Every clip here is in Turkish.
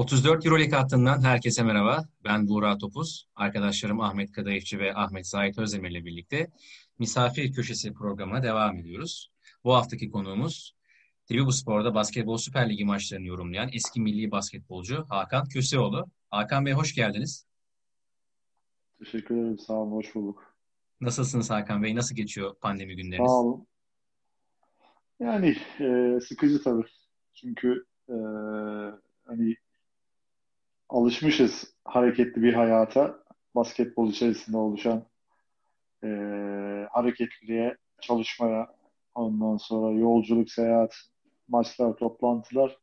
34 Euroleague hattından herkese merhaba. Ben Buğra Topuz. Arkadaşlarım Ahmet Kadayıfçı ve Ahmet Zahit Özdemir ile birlikte Misafir Köşesi programına devam ediyoruz. Bu haftaki konuğumuz TV Spor'da Basketbol Süper Ligi maçlarını yorumlayan eski milli basketbolcu Hakan Köseoğlu. Hakan Bey hoş geldiniz. Teşekkür ederim. Sağ olun. Hoş bulduk. Nasılsınız Hakan Bey? Nasıl geçiyor pandemi günleriniz? Sağ olun. Yani e, sıkıcı tabii. Çünkü e, hani alışmışız hareketli bir hayata. Basketbol içerisinde oluşan e, hareketliliğe, çalışmaya, ondan sonra yolculuk, seyahat, maçlar, toplantılar.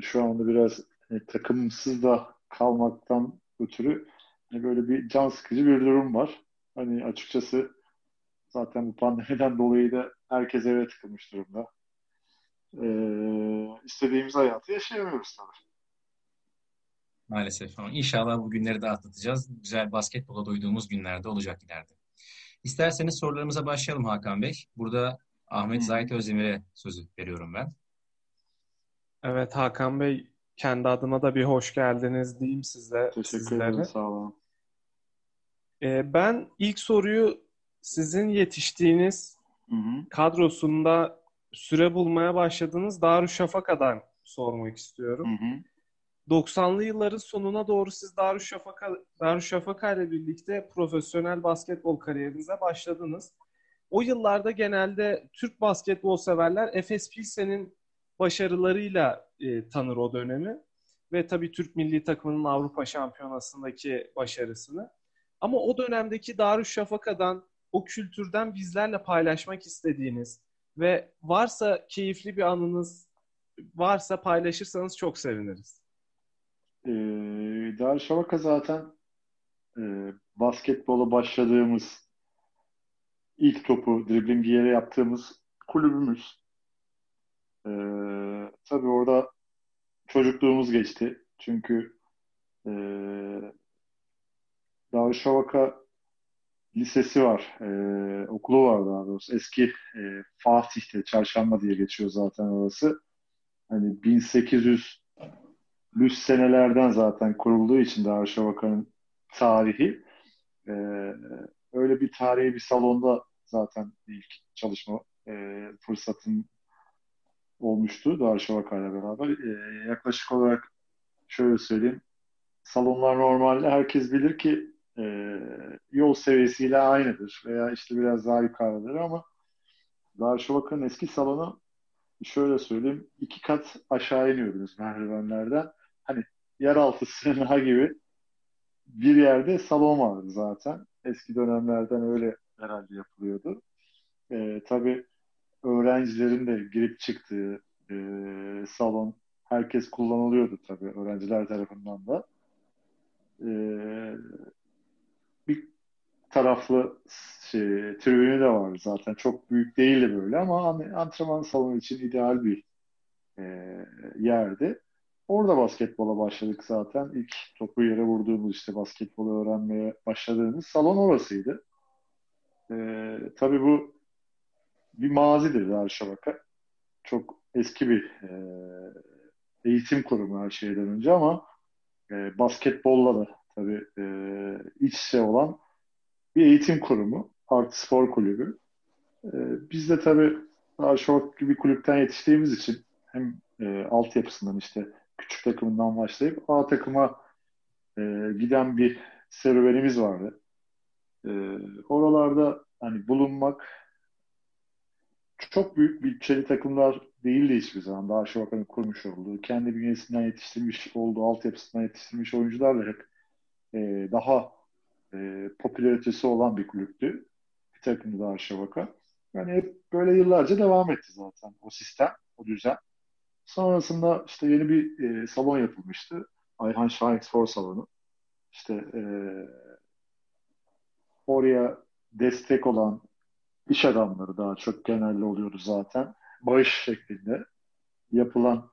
Şu anda biraz e, takımsız da kalmaktan ötürü e, böyle bir can sıkıcı bir durum var. Hani açıkçası zaten bu pandemiden dolayı da herkes eve tıkılmış durumda. Ee, istediğimiz hayatı yaşayamıyoruz tabii. Maalesef ama inşallah bu günleri de atlatacağız. Güzel basketbola doyduğumuz günlerde olacak ileride. İsterseniz sorularımıza başlayalım Hakan Bey. Burada Ahmet hmm. Zahit Özdemir'e sözü veriyorum ben. Evet Hakan Bey kendi adıma da bir hoş geldiniz diyeyim size. Teşekkür ederim sağ olun. Ee, ben ilk soruyu sizin yetiştiğiniz hı hı. kadrosunda süre bulmaya başladığınız Darüşşafaka'dan sormak istiyorum. Hı hı. 90'lı yılların sonuna doğru siz Darüşşafaka, Darüşşafaka ile birlikte profesyonel basketbol kariyerinize başladınız. O yıllarda genelde Türk basketbol severler Efes Pilsen'in başarılarıyla e, tanır o dönemi. Ve tabii Türk milli takımının Avrupa Şampiyonası'ndaki başarısını. Ama o dönemdeki Darüşşafaka'dan, o kültürden bizlerle paylaşmak istediğiniz ve varsa keyifli bir anınız varsa paylaşırsanız çok seviniriz. Ee, Darüşşafaka zaten e, basketbola başladığımız ilk topu dribbling yere yaptığımız kulübümüz. Ee, tabii orada çocukluğumuz geçti. Çünkü e, Darüşşafaka lisesi var. E, okulu var daha doğrusu. Eski e, Fatih'te, Çarşamba diye geçiyor zaten orası. Hani 1800 lüks senelerden zaten kurulduğu için Darüşşafaka'nın tarihi e, öyle bir tarihi bir salonda zaten ilk çalışma e, fırsatım olmuştu Darüşşafaka ile beraber. E, yaklaşık olarak şöyle söyleyeyim. Salonlar normalde herkes bilir ki e, yol seviyesiyle aynıdır veya işte biraz daha yukarıdır ama Darüşşafaka'nın eski salonu şöyle söyleyeyim iki kat aşağı iniyordunuz merdivenlerden. Hani yeraltı sığınağı gibi bir yerde salon vardı zaten. Eski dönemlerden öyle herhalde yapılıyordu. E, tabii öğrencilerin de girip çıktığı e, salon herkes kullanılıyordu tabii öğrenciler tarafından da. E, bir taraflı şey, tribünü de vardı zaten. Çok büyük değildi böyle ama antrenman salonu için ideal bir e, yerdi. Orada basketbola başladık zaten. İlk topu yere vurduğumuz işte basketbolu öğrenmeye başladığımız salon orasıydı. Ee, tabii bu bir mazidir Darüşşafaka. Çok eski bir e, eğitim kurumu her şeyden önce ama e, basketbolla da tabii e, iç içe olan bir eğitim kurumu. Artı spor kulübü. E, biz de tabii Darüşşafaka gibi kulüpten yetiştiğimiz için hem e, altyapısından işte küçük takımından başlayıp A takıma e, giden bir serüvenimiz vardı. E, oralarda hani bulunmak çok büyük bütçeli takımlar değildi hiçbir zaman. Daha Şovaka'nın kurmuş olduğu, kendi bünyesinden yetiştirmiş olduğu, altyapısından yetiştirmiş oyuncularla hep e, daha e, popülaritesi olan bir kulüptü. Bir takımdı daha Şovaka. Yani hep böyle yıllarca devam etti zaten o sistem, o düzen. Sonrasında işte yeni bir e, salon yapılmıştı. Ayhan Şahin Spor Salonu. İşte e, oraya destek olan iş adamları daha çok genelde oluyordu zaten. Bağış şeklinde yapılan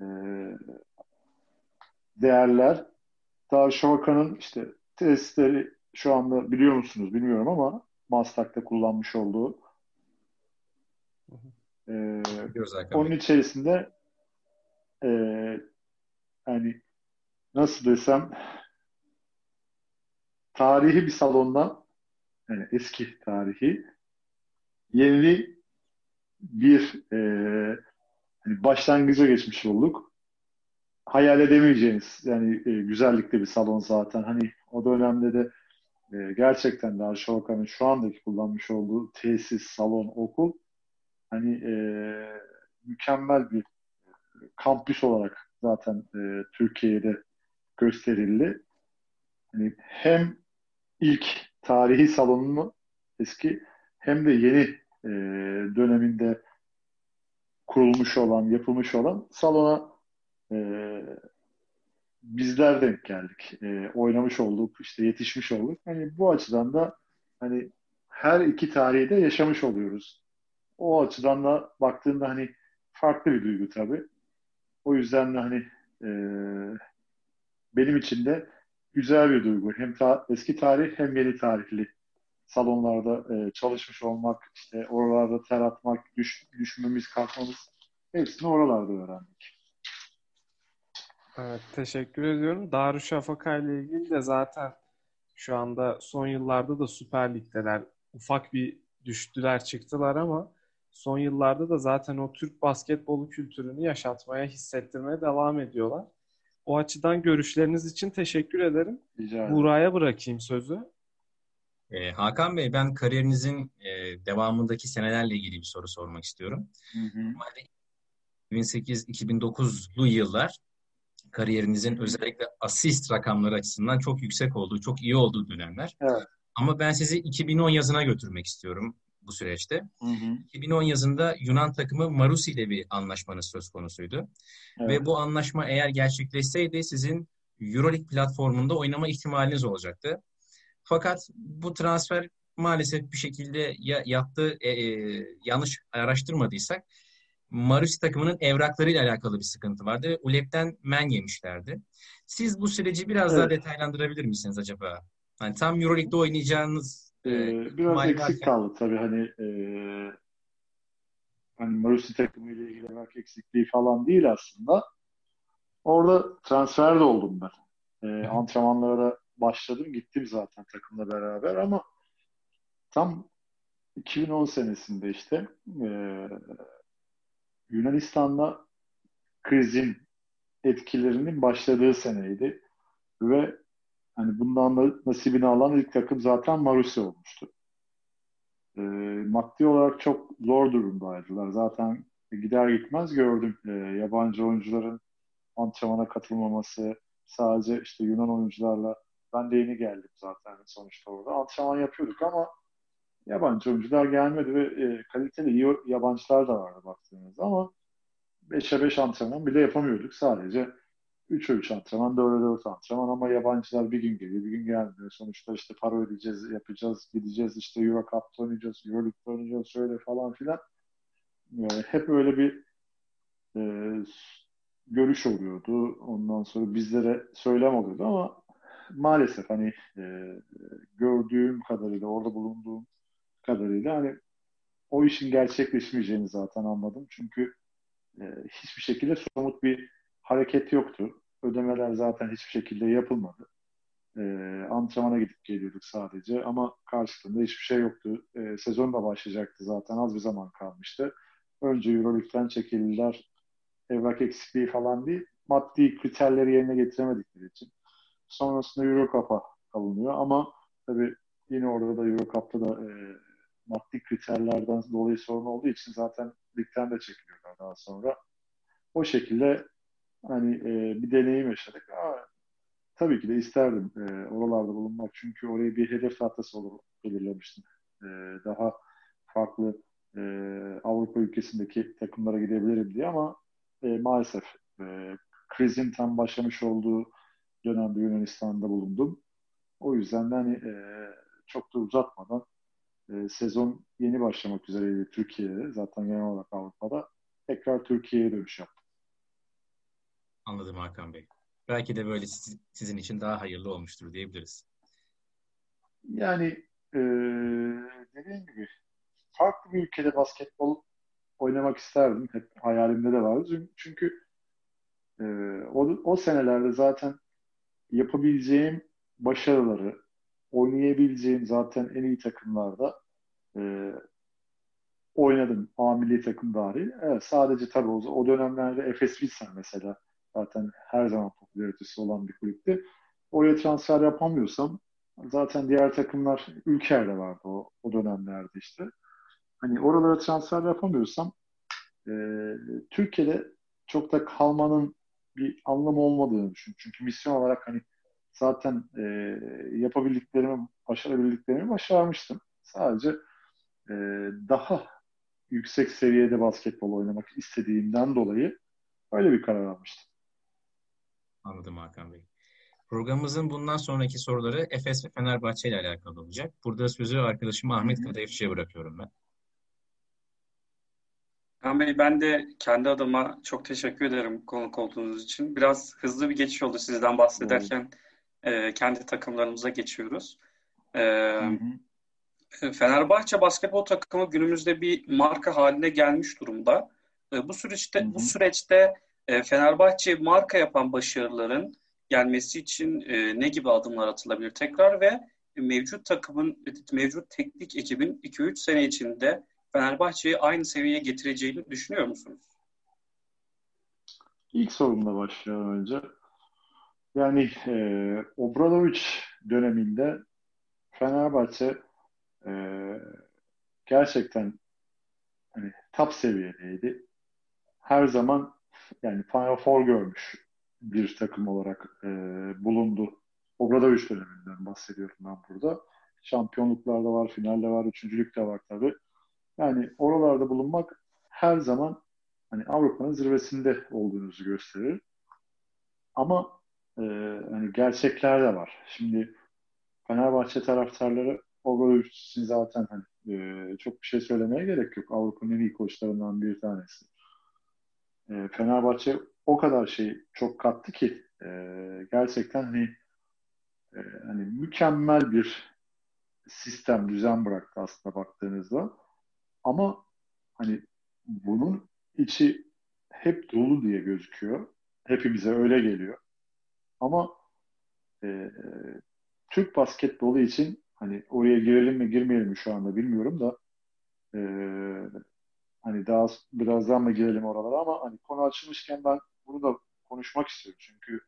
e, değerler Darüşşafaka'nın işte tesisleri şu anda biliyor musunuz bilmiyorum ama Maslak'ta kullanmış olduğu e, onun içerisinde e, hani nasıl desem tarihi bir salondan yani eski tarihi yeni bir e, hani başlangıca geçmiş olduk. Hayal edemeyeceğiniz yani e, güzellikte bir salon zaten. Hani o dönemde de e, gerçekten de Arşavaka'nın şu andaki kullanmış olduğu tesis, salon, okul hani e, mükemmel bir kampüs olarak zaten e, Türkiye'de gösterildi. Hani hem ilk tarihi salonunu eski hem de yeni e, döneminde kurulmuş olan, yapılmış olan salona e, bizler denk geldik. E, oynamış olduk, işte yetişmiş olduk. Hani bu açıdan da hani her iki tarihi de yaşamış oluyoruz. O açıdan da baktığında hani farklı bir duygu tabii. O yüzden de hani e, benim için de güzel bir duygu. Hem ta- eski tarih hem yeni tarihli salonlarda e, çalışmış olmak, işte oralarda ter atmak, düş, düşmemiz, kalkmamız hepsini oralarda öğrendik. Evet, teşekkür ediyorum. Darüşşafaka ile ilgili de zaten şu anda son yıllarda da Süper Lig'deler. Ufak bir düştüler çıktılar ama son yıllarda da zaten o Türk basketbolu kültürünü yaşatmaya, hissettirmeye devam ediyorlar. O açıdan görüşleriniz için teşekkür ederim. Buğra'ya bırakayım sözü. Ee, Hakan Bey, ben kariyerinizin e, devamındaki senelerle ilgili bir soru sormak istiyorum. Hı hı. 2008-2009'lu yıllar kariyerinizin özellikle asist rakamları açısından çok yüksek olduğu, çok iyi olduğu dönemler. Evet. Ama ben sizi 2010 yazına götürmek istiyorum bu süreçte. Hı hı. 2010 yazında Yunan takımı Marusi ile bir anlaşmanız söz konusuydu. Evet. Ve bu anlaşma eğer gerçekleşseydi sizin Euroleague platformunda oynama ihtimaliniz olacaktı. Fakat bu transfer maalesef bir şekilde ya, yaptığı e, e, yanlış araştırmadıysak Marusi takımının evraklarıyla alakalı bir sıkıntı vardı. ULEP'ten men yemişlerdi. Siz bu süreci biraz evet. daha detaylandırabilir misiniz acaba? Hani tam Euroleague'de oynayacağınız ee, e, biraz eksik varken... kaldı tabii hani e, hani Marusi takımı ile ilgili evrak eksikliği falan değil aslında. Orada transfer de oldum ben. E, antrenmanlara başladım. Gittim zaten takımla beraber ama tam 2010 senesinde işte e, Yunanistan'da krizin etkilerinin başladığı seneydi. Ve hani bundan da nasibini alan ilk takım zaten Marusya olmuştu. E, maddi olarak çok zor durumdaydılar. Zaten gider gitmez gördüm e, yabancı oyuncuların antrenmana katılmaması, sadece işte Yunan oyuncularla ben de yeni geldim zaten sonuçta orada. Antrenman yapıyorduk ama yabancı oyuncular gelmedi ve e, kaliteli iyi yabancılar da vardı baktığınızda ama 5'e 5 antrenman bile yapamıyorduk. Sadece 3'e 3 antrenman, 4'e 4 antrenman ama yabancılar bir gün geliyor, bir gün gelmiyor. Sonuçta işte para ödeyeceğiz, yapacağız, gideceğiz işte Euro Cup'ta oynayacağız, Euro League'de oynayacağız, şöyle falan filan. Yani hep öyle bir e, görüş oluyordu. Ondan sonra bizlere söylem oluyordu ama maalesef hani e, gördüğüm kadarıyla, orada bulunduğum kadarıyla hani o işin gerçekleşmeyeceğini zaten anladım. Çünkü e, hiçbir şekilde somut bir hareket yoktu. Ödemeler zaten hiçbir şekilde yapılmadı. E, antrenmana gidip geliyorduk sadece ama karşılığında hiçbir şey yoktu. E, sezon da başlayacaktı zaten az bir zaman kalmıştı. Önce Euroleague'den çekildiler. Evrak eksikliği falan değil. Maddi kriterleri yerine getiremedikleri için. Sonrasında Euro Cup'a alınıyor ama tabii yine orada da Euro da e, maddi kriterlerden dolayı sorun olduğu için zaten ligden de çekiliyorlar daha sonra. O şekilde hani e, bir deneyim yaşadık. Ama tabii ki de isterdim e, oralarda bulunmak. Çünkü oraya bir hedef tahtası olur belirlemiştim. E, daha farklı e, Avrupa ülkesindeki takımlara gidebilirim diye ama e, maalesef e, krizin tam başlamış olduğu dönemde Yunanistan'da bulundum. O yüzden de hani e, çok da uzatmadan e, sezon yeni başlamak üzereydi Türkiye'de. Zaten genel olarak Avrupa'da. Tekrar Türkiye'ye dönüş yaptım. Anladım Hakan Bey. Belki de böyle sizin için daha hayırlı olmuştur diyebiliriz. Yani e, dediğim gibi farklı bir ülkede basketbol oynamak isterdim. Hep hayalimde de vardı. Çünkü e, o, o senelerde zaten yapabileceğim başarıları, oynayabileceğim zaten en iyi takımlarda e, oynadım. A milli takım dahil. Evet, sadece tabii o, o dönemlerde Efes Pilsen mesela zaten her zaman popülaritesi olan bir kulüptü. Oraya transfer yapamıyorsam zaten diğer takımlar ülkelerde vardı o, o dönemlerde işte. Hani oralara transfer yapamıyorsam e, Türkiye'de çok da kalmanın bir anlamı olmadığını düşünüyorum. Çünkü misyon olarak hani zaten e, yapabildiklerimi, başarabildiklerimi başarmıştım. Sadece e, daha yüksek seviyede basketbol oynamak istediğimden dolayı öyle bir karar almıştım. Anladım Hakan Bey. Programımızın bundan sonraki soruları Efes ve Fenerbahçe ile alakalı olacak. Burada sözü arkadaşım Ahmet Kadayıfçı'ya bırakıyorum ben. Hakan Bey ben de kendi adıma çok teşekkür ederim konuk olduğunuz için. Biraz hızlı bir geçiş oldu sizden bahsederken e, kendi takımlarımıza geçiyoruz. E, Fenerbahçe basketbol takımı günümüzde bir marka haline gelmiş durumda. E, bu süreçte hı hı. bu süreçte e, Fenerbahçe marka yapan başarıların gelmesi için e, ne gibi adımlar atılabilir tekrar ve mevcut takımın mevcut teknik ekibin 2-3 sene içinde Fenerbahçe'yi aynı seviyeye getireceğini düşünüyor musunuz? İlk sorumla başlayalım önce. Yani e, Obradovic döneminde Fenerbahçe e, gerçekten hani top seviyedeydi. Her zaman yani Final Four görmüş bir takım olarak e, bulundu. Obradovic döneminden bahsediyorum ben burada. Şampiyonluklarda var, finalde var, üçüncülük de var tabii. Yani oralarda bulunmak her zaman hani Avrupa'nın zirvesinde olduğunuzu gösterir. Ama e, hani gerçekler de var. Şimdi Fenerbahçe taraftarları Obradovic'in zaten hani, e, çok bir şey söylemeye gerek yok. Avrupa'nın en iyi koçlarından bir tanesi. E, Fenerbahçe o kadar şey çok kattı ki e, gerçekten hani e, hani mükemmel bir sistem, düzen bıraktı aslında baktığınızda. Ama hani bunun içi hep dolu diye gözüküyor. Hepimize öyle geliyor. Ama e, Türk basketbolu için hani oraya girelim mi girmeyelim mi şu anda bilmiyorum da e, hani daha birazdan mı girelim oralara ama hani konu açılmışken ben bunu da konuşmak istiyorum. Çünkü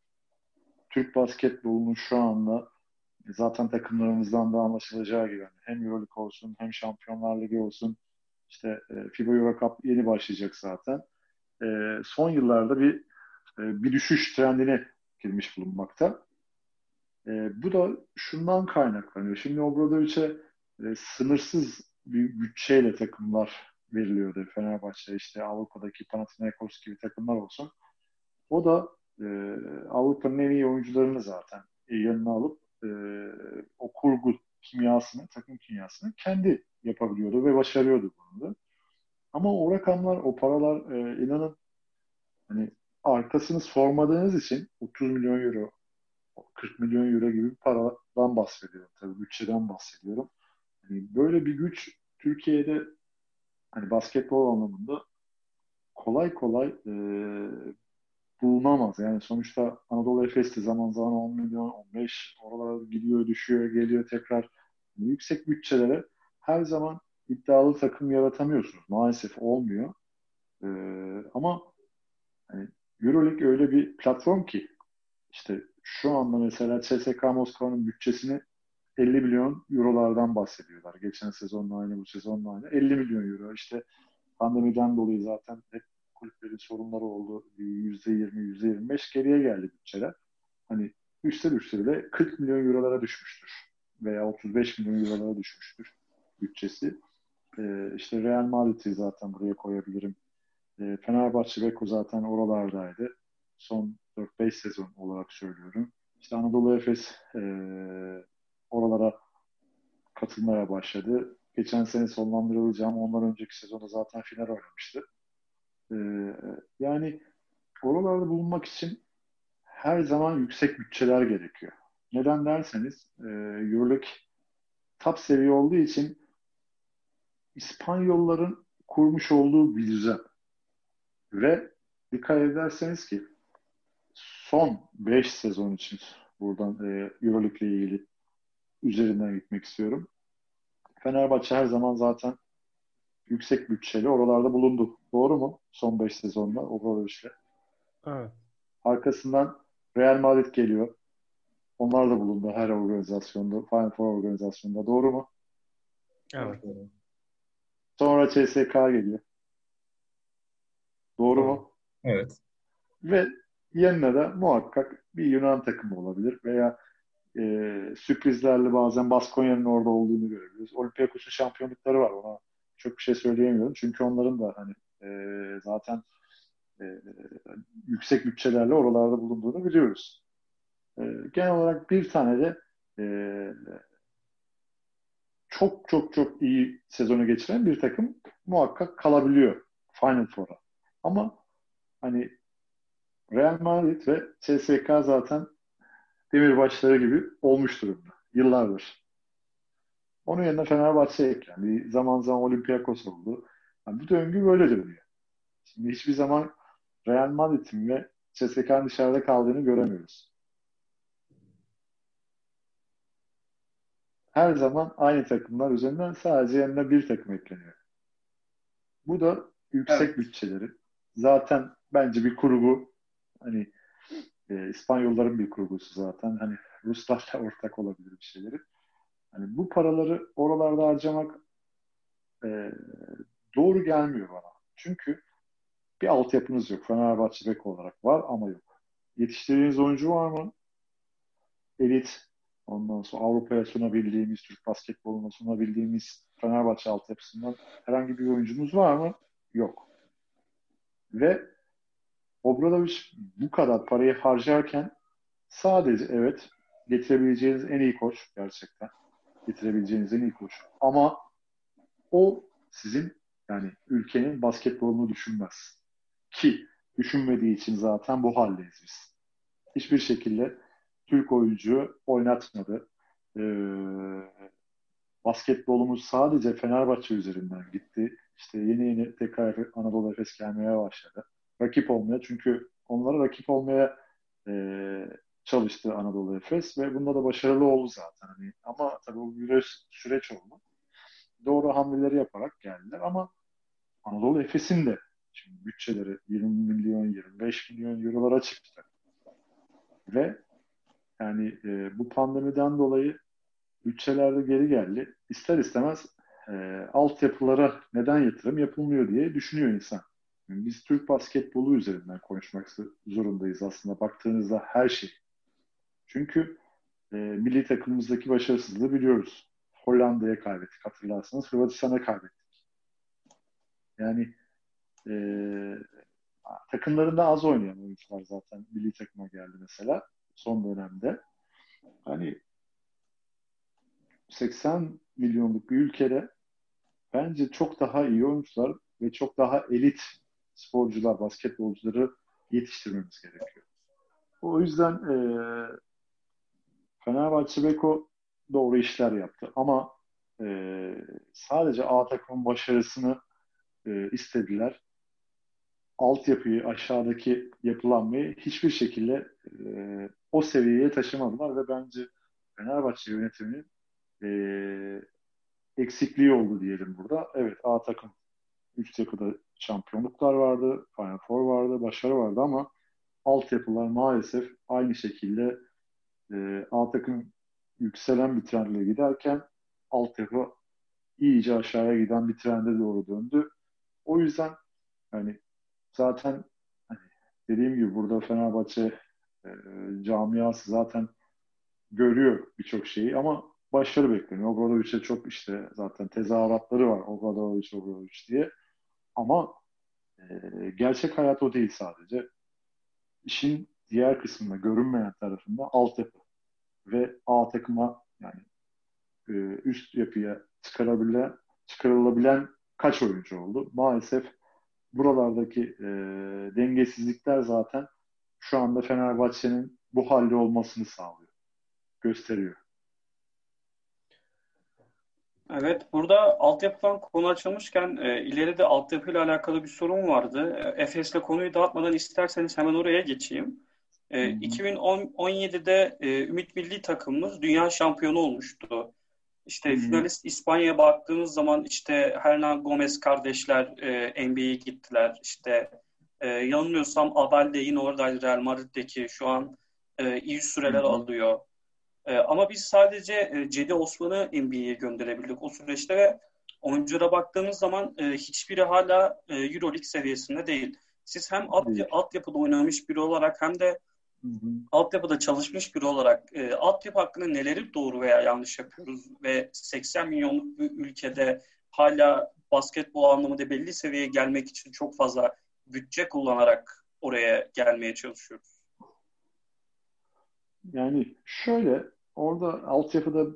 Türk basketbolunun şu anda zaten takımlarımızdan da anlaşılacağı gibi yani hem Euroleague olsun hem Şampiyonlar Ligi olsun işte e, FIBA Euro Cup yeni başlayacak zaten. E, son yıllarda bir e, bir düşüş trendine girmiş bulunmakta. Bu da şundan kaynaklanıyor. Şimdi Obradovic'e sınırsız bir bütçeyle takımlar veriliyordu. Fenerbahçe işte Avrupa'daki Panathinaikos gibi takımlar olsun. O da e, Avrupa'nın en iyi oyuncularını zaten yanına alıp e, o kurgu kimyasını, takım kimyasını kendi yapabiliyordu ve başarıyordu bunu da. Ama o rakamlar, o paralar e, inanın hani arkasını sormadığınız için 30 milyon euro 40 milyon euro gibi bir paradan bahsediyorum. Tabii bütçeden bahsediyorum. Yani böyle bir güç Türkiye'de hani basketbol anlamında kolay kolay e, bulunamaz. Yani sonuçta Anadolu Efes'te zaman zaman 10 milyon, 15 oralara gidiyor, düşüyor, geliyor tekrar. Yüksek bütçelere her zaman iddialı takım yaratamıyorsunuz. Maalesef olmuyor. Ee, ama hani Euroleague öyle bir platform ki işte şu anda mesela CSK Moskova'nın bütçesini 50 milyon eurolardan bahsediyorlar. Geçen sezonla aynı, bu sezonla aynı. 50 milyon euro. İşte pandemiden dolayı zaten hep kulüplerin sorunları oldu. %20, %25 geriye geldi bütçeler. Hani üstte düşse bile 40 milyon eurolara düşmüştür. Veya 35 milyon eurolara düşmüştür bütçesi. Ee, işte Real Madrid'i zaten buraya koyabilirim. Ee, Fenerbahçe Beko zaten oralardaydı. Son 4-5 sezon olarak söylüyorum. İşte Anadolu Efes e, oralara katılmaya başladı. Geçen sene sonlandırılacağım. Ondan önceki sezonda zaten final oynamıştı. E, yani oralarda bulunmak için her zaman yüksek bütçeler gerekiyor. Neden derseniz e, Euroleague top seviye olduğu için İspanyolların kurmuş olduğu bir düzen. Ve dikkat ederseniz ki son 5 sezon için Buradan e, Euroleague ile ilgili üzerinden gitmek istiyorum. Fenerbahçe her zaman zaten yüksek bütçeli oralarda bulundu. Doğru mu? Son 5 sezonda Obradoviç'le. Evet. Arkasından Real Madrid geliyor. Onlar da bulundu her organizasyonda. Final Four organizasyonda. Doğru mu? Evet. Sonra CSK geliyor. Doğru mu? Evet. Ve yanına da muhakkak bir Yunan takımı olabilir veya e, sürprizlerle bazen Baskonya'nın orada olduğunu görebiliriz. Olympiakos'un şampiyonlukları var. Ona çok bir şey söyleyemiyorum. Çünkü onların da hani e, zaten e, yüksek bütçelerle oralarda bulunduğunu biliyoruz. E, genel olarak bir tane de e, çok çok çok iyi sezonu geçiren bir takım muhakkak kalabiliyor Final Four'a. Ama hani Real Madrid ve CSK zaten demirbaşları gibi olmuş durumda. Yıllardır. Onun yerine Fenerbahçe eklendi. Zaman zaman Olympiakos oldu. Yani bu döngü böyle dönüyor. Şimdi hiçbir zaman Real Madrid'in ve CSK'nın dışarıda kaldığını göremiyoruz. Her zaman aynı takımlar üzerinden sadece yanına bir takım ekleniyor. Bu da yüksek evet. bütçeleri. Zaten bence bir kurgu hani e, İspanyolların bir kurgusu zaten. Hani Ruslarla ortak olabilir bir şeyleri. Hani bu paraları oralarda harcamak e, doğru gelmiyor bana. Çünkü bir altyapınız yok. Fenerbahçe bek olarak var ama yok. Yetiştirdiğiniz oyuncu var mı? Elit. Ondan sonra Avrupa'ya sunabildiğimiz, Türk basketboluna sunabildiğimiz Fenerbahçe altyapısından herhangi bir oyuncumuz var mı? Yok. Ve Obradoviç bu kadar parayı harcarken sadece evet getirebileceğiniz en iyi koç gerçekten. Getirebileceğiniz en iyi koç. Ama o sizin yani ülkenin basketbolunu düşünmez. Ki düşünmediği için zaten bu haldeyiz biz. Hiçbir şekilde Türk oyuncu oynatmadı. Ee, basketbolumuz sadece Fenerbahçe üzerinden gitti. İşte yeni yeni tekrar Anadolu Efes gelmeye başladı rakip olmaya çünkü onlara rakip olmaya e, çalıştı Anadolu Efes ve bunda da başarılı oldu zaten. Hani, ama tabii bu bir süreç oldu. Doğru hamleleri yaparak geldiler ama Anadolu Efes'in de şimdi bütçeleri 20 milyon, 25 milyon eurolara çıktı. Ve yani e, bu pandemiden dolayı bütçelerde geri geldi. İster istemez e, altyapılara neden yatırım yapılmıyor diye düşünüyor insan. Biz Türk basketbolu üzerinden konuşmak zorundayız aslında baktığınızda her şey. Çünkü e, milli takımımızdaki başarısızlığı biliyoruz. Hollanda'ya kaybettik hatırlarsanız. Hırvatistan'a kaybettik. Yani e, takımlarında az oynayan oyuncular zaten milli takıma geldi mesela son dönemde. Hani 80 milyonluk bir ülkede bence çok daha iyi oyuncular ve çok daha elit sporcular, basketbolcuları yetiştirmemiz gerekiyor. O yüzden e, Fenerbahçe Beko doğru işler yaptı ama e, sadece A takımın başarısını e, istediler. Altyapıyı, aşağıdaki yapılanmayı hiçbir şekilde e, o seviyeye taşımadılar ve bence Fenerbahçe yönetiminin e, eksikliği oldu diyelim burada. Evet A takım üst yapıda şampiyonluklar vardı, Final Four vardı, başarı vardı ama altyapılar maalesef aynı şekilde e, A takım yükselen bir trendle giderken altyapı iyice aşağıya giden bir trende doğru döndü. O yüzden hani zaten hani dediğim gibi burada Fenerbahçe e, camiası zaten görüyor birçok şeyi ama başarı bekleniyor. Obradovic'e çok işte zaten tezahüratları var Obradovic, Obradovic diye. Ama e, gerçek hayat o değil sadece. İşin diğer kısmında, görünmeyen tarafında altyapı ve A takıma yani e, üst yapıya çıkarabilen, çıkarılabilen kaç oyuncu oldu? Maalesef buralardaki e, dengesizlikler zaten şu anda Fenerbahçe'nin bu halde olmasını sağlıyor. Gösteriyor. Evet, burada altyapıdan konu açılmışken e, ileride altyapıyla alakalı bir sorun vardı. E, Efes'le konuyu dağıtmadan isterseniz hemen oraya geçeyim. E, 2017'de e, Ümit Milli takımımız dünya şampiyonu olmuştu. İşte hmm. finalist İspanya'ya baktığımız zaman işte Hernan Gomez kardeşler e, NBA'ye gittiler. İşte e, yanılmıyorsam Abel de yine oradaydı Real Madrid'deki şu an e, iyi süreler hmm. alıyor. E, ama biz sadece e, Cedi Osman'ı NBA'ye gönderebildik o süreçte ve oyunculara baktığımız zaman e, hiçbiri hala e, Euroleague seviyesinde değil. Siz hem alt, altyapıda oynamış biri olarak hem de Hı hı. Altyapıda çalışmış biri olarak e, altyapı hakkında neleri doğru veya yanlış yapıyoruz ve 80 milyonluk bir ülkede hala basketbol anlamında belli seviyeye gelmek için çok fazla bütçe kullanarak oraya gelmeye çalışıyoruz. Yani şöyle orada altyapıda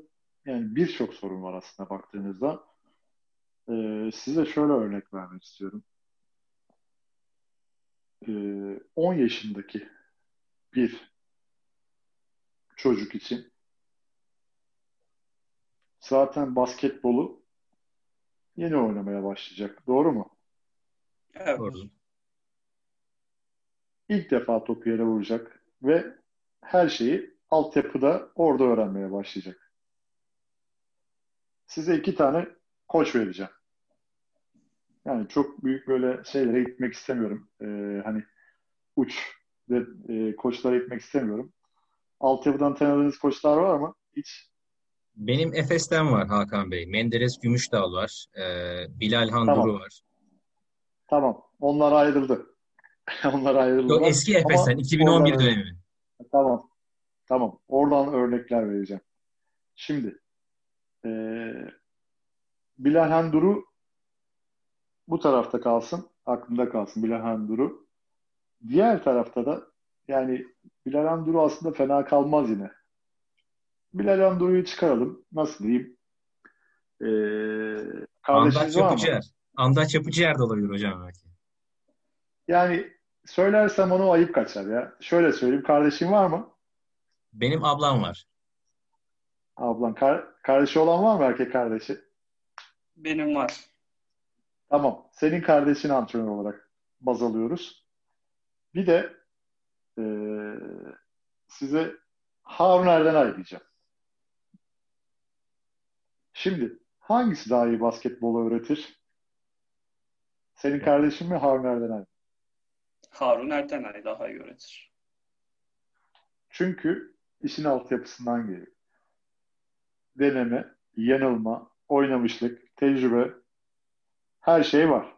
yani birçok sorun var aslında baktığınızda. Ee, size şöyle örnek vermek istiyorum. Ee, 10 yaşındaki bir çocuk için zaten basketbolu yeni oynamaya başlayacak. Doğru mu? Evet. Doğru. İlk defa topu yere vuracak ve her şeyi altyapıda orada öğrenmeye başlayacak. Size iki tane koç vereceğim. Yani çok büyük böyle şeylere gitmek istemiyorum. Ee, hani uç ve e, koçlara gitmek istemiyorum. Altyapıdan tanıdığınız koçlar var mı? Hiç. Benim Efes'ten var Hakan Bey. Menderes Gümüşdağ var. E, Bilal Handuru tamam. var. Tamam. Onlar ayrıldı. Onlar ayrıldı. Çok eski Efes'ten. 2011 oradan, dönemi. Tamam. Tamam. Oradan örnekler vereceğim. Şimdi e, Bilal Handuru bu tarafta kalsın. Aklında kalsın Bilal Handuru. Diğer tarafta da yani Bilal Anduru aslında fena kalmaz yine. Bilal Anduru'yu çıkaralım. Nasıl diyeyim? Ee, Andaç Yapıcıer. Andaç Yapıcıer de olabilir hocam belki. Yani söylersem onu ayıp kaçar ya. Şöyle söyleyeyim. Kardeşin var mı? Benim ablam var. Ablan. Kar kardeşi olan var mı erkek kardeşi? Benim var. Tamam. Senin kardeşin antrenör olarak baz alıyoruz. Bir de e, size Harun Erdenay diyeceğim. Şimdi hangisi daha iyi basketbol öğretir? Senin kardeşin mi Harun Erdenay? Harun Erdenay daha iyi öğretir. Çünkü işin altyapısından geliyor. Deneme, yanılma, oynamışlık, tecrübe her şey var.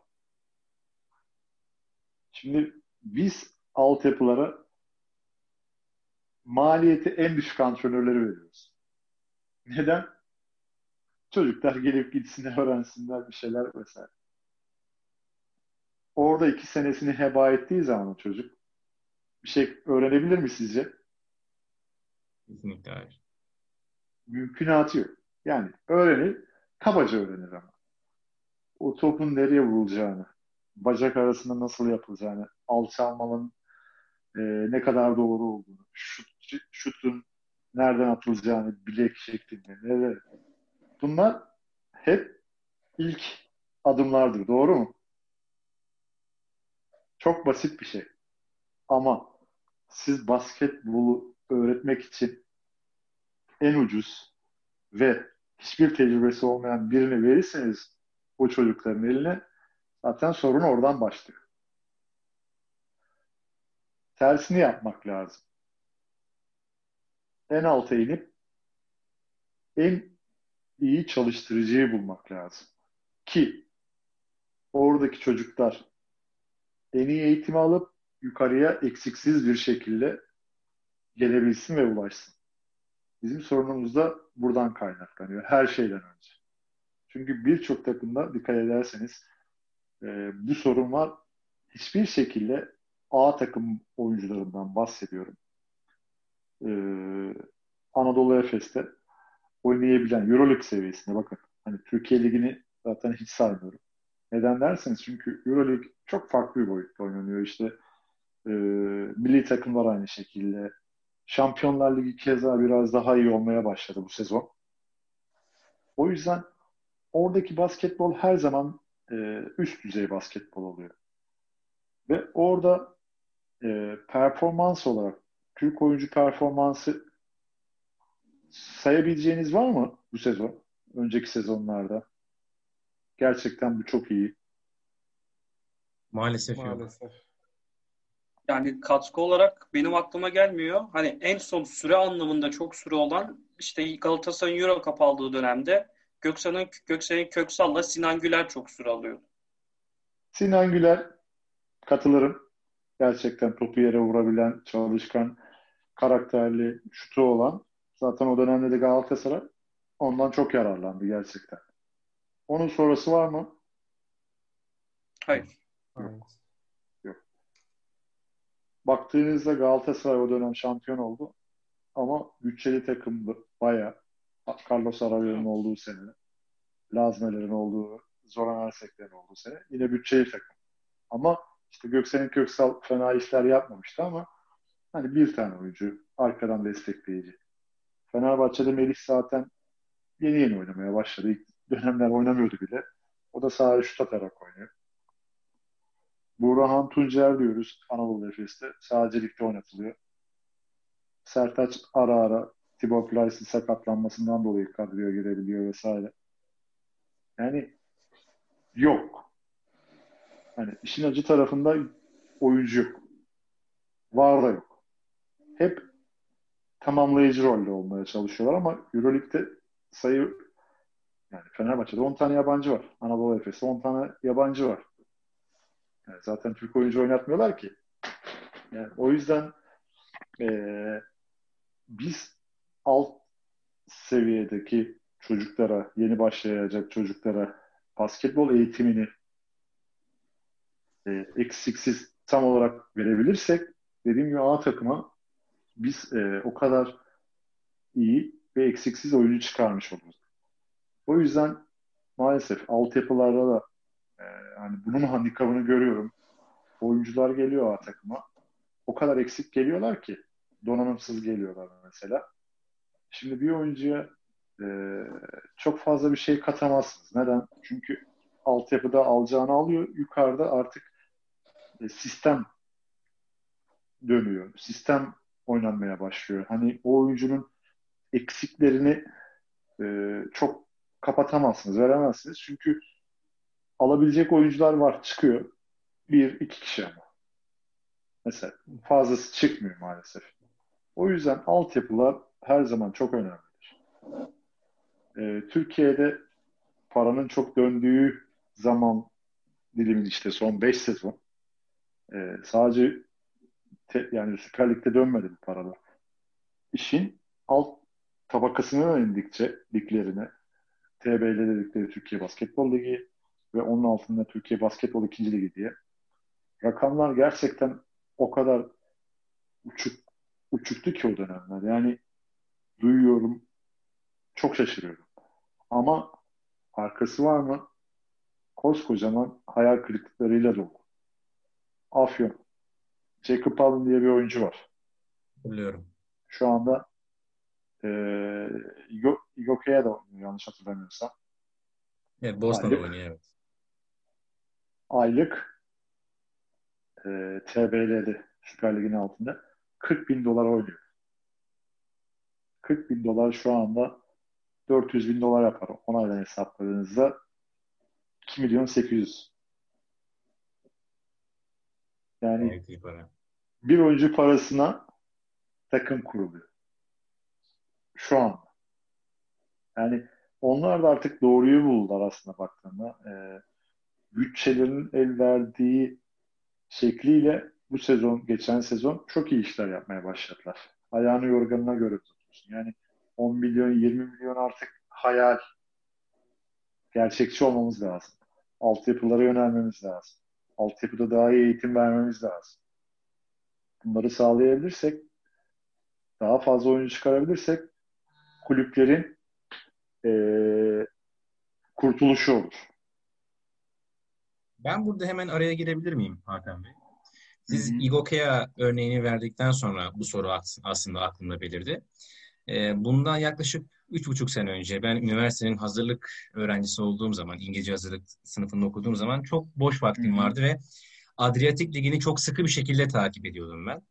Şimdi biz altyapılara maliyeti en düşük antrenörleri veriyoruz. Neden? Çocuklar gelip gitsinler, öğrensinler bir şeyler vesaire. Orada iki senesini heba ettiği zaman o çocuk bir şey öğrenebilir mi sizce? Kesinlikle hayır. Mümkünatı yok. Yani öğrenir, kabaca öğrenir ama. O topun nereye vurulacağını, bacak arasında nasıl yapılacağını, alçalmanın e, ne kadar doğru olduğunu, şut, şutun nereden atılacağını, bilek şeklinde, neler. Bunlar hep ilk adımlardır. Doğru mu? Çok basit bir şey. Ama siz basketbolu öğretmek için en ucuz ve hiçbir tecrübesi olmayan birini verirseniz o çocukların eline zaten sorun oradan başlıyor tersini yapmak lazım. En alta inip en iyi çalıştırıcıyı bulmak lazım. Ki oradaki çocuklar en iyi eğitimi alıp yukarıya eksiksiz bir şekilde gelebilsin ve ulaşsın. Bizim sorunumuz da buradan kaynaklanıyor. Her şeyden önce. Çünkü birçok takımda dikkat ederseniz e, bu sorun var. Hiçbir şekilde A takım oyuncularından bahsediyorum. Ee, Anadolu Efes'te oynayabilen Euroleague seviyesinde bakın. Hani Türkiye Ligi'ni zaten hiç saymıyorum. Neden derseniz çünkü Euroleague çok farklı bir boyutta oynanıyor. İşte e, milli takımlar aynı şekilde. Şampiyonlar Ligi keza biraz daha iyi olmaya başladı bu sezon. O yüzden oradaki basketbol her zaman e, üst düzey basketbol oluyor. Ve orada e, performans olarak Türk oyuncu performansı sayabileceğiniz var mı bu sezon? Önceki sezonlarda. Gerçekten bu çok iyi. Maalesef, Maalesef. yok. Yani katkı olarak benim aklıma gelmiyor. Hani en son süre anlamında çok süre olan işte Galatasaray'ın Euro Cup aldığı dönemde Göksel'in Göksel'in Köksal'la Sinan Güler çok süre alıyor. Sinan Güler katılırım. Gerçekten topu yere vurabilen, çalışkan, karakterli, şutu olan. Zaten o dönemde de Galatasaray ondan çok yararlandı gerçekten. Onun sonrası var mı? Hayır. Yok. Yok. Baktığınızda Galatasaray o dönem şampiyon oldu. Ama bütçeli takımdı. Baya. Carlos Arabia'nın olduğu sene. Lazmeler'in olduğu, Zoran Ersekler'in olduğu sene. Yine bütçeli takım. Ama işte Göksel'in Köksal fena işler yapmamıştı ama hani bir tane oyuncu arkadan destekleyici. Fenerbahçe'de Melih zaten yeni yeni oynamaya başladı. İlk dönemler oynamıyordu bile. O da sahaya şut atarak oynuyor. Burhan Tuncer diyoruz Anadolu Efes'te. Sadece ligde oynatılıyor. Sertaç ara ara Tibor Plyce'ın sakatlanmasından dolayı kadroya girebiliyor vesaire. Yani yok. Hani işin acı tarafında oyuncu yok. Var da yok. Hep tamamlayıcı rolde olmaya çalışıyorlar ama Euroleague'de sayı yani Fenerbahçe'de 10 tane yabancı var. Anadolu Efes'te 10 tane yabancı var. Yani zaten Türk oyuncu oynatmıyorlar ki. Yani o yüzden ee, biz alt seviyedeki çocuklara, yeni başlayacak çocuklara basketbol eğitimini e, eksiksiz tam olarak verebilirsek dediğim gibi A takıma biz e, o kadar iyi ve eksiksiz oyuncu çıkarmış oluruz. O yüzden maalesef altyapılarda da e, yani bunun handikapını görüyorum. Oyuncular geliyor A takıma. O kadar eksik geliyorlar ki donanımsız geliyorlar mesela. Şimdi bir oyuncuya e, çok fazla bir şey katamazsınız. Neden? Çünkü altyapıda alacağını alıyor. Yukarıda artık e, sistem dönüyor. Sistem oynanmaya başlıyor. Hani o oyuncunun eksiklerini e, çok kapatamazsınız, veremezsiniz. Çünkü alabilecek oyuncular var, çıkıyor. Bir, iki kişi ama. Mesela fazlası çıkmıyor maalesef. O yüzden altyapılar her zaman çok önemlidir. Ee, Türkiye'de paranın çok döndüğü zaman dilimin işte son 5 sezon e, sadece te, yani Süper Lig'de dönmedi bu paralar. İşin alt tabakasına indikçe liglerine TBL dedikleri Türkiye Basketbol Ligi ve onun altında Türkiye Basketbol 2. Ligi diye rakamlar gerçekten o kadar uçuk uçuktu ki o dönemler. Yani duyuyorum çok şaşırıyorum. Ama arkası var mı? Koskocaman hayal kırıklıklarıyla dolu. Afyon. Jacob Allen diye bir oyuncu var. Biliyorum. Şu anda e, Igoke'ye de oynuyor yanlış hatırlamıyorsam. Evet, Boston'da oynuyor evet. Aylık e, TBL'de Süper Lig'in altında 40 bin dolar oynuyor. 40 bin dolar şu anda 400 bin dolar yapar. Onayla hesapladığınızda 2 milyon 800. Yani bir oyuncu parasına takım kuruluyor. Şu an. Yani onlar da artık doğruyu buldular aslında baktığında. Ee, bütçelerin el verdiği şekliyle bu sezon, geçen sezon çok iyi işler yapmaya başladılar. Ayağını yorganına göre tutuyorsun. Yani 10 milyon, 20 milyon artık hayal. Gerçekçi olmamız lazım. Altyapılara yönelmemiz lazım altyapıda daha iyi eğitim vermemiz lazım. Bunları sağlayabilirsek, daha fazla oyuncu çıkarabilirsek kulüplerin e, kurtuluşu olur. Ben burada hemen araya girebilir miyim Hakan Bey? Siz hı Igokea örneğini verdikten sonra bu soru aslında aklımda belirdi. Bundan yaklaşık üç buçuk sene önce ben üniversitenin hazırlık öğrencisi olduğum zaman, İngilizce hazırlık sınıfında okuduğum zaman çok boş vaktim vardı ve Adriyatik Ligi'ni çok sıkı bir şekilde takip ediyordum ben.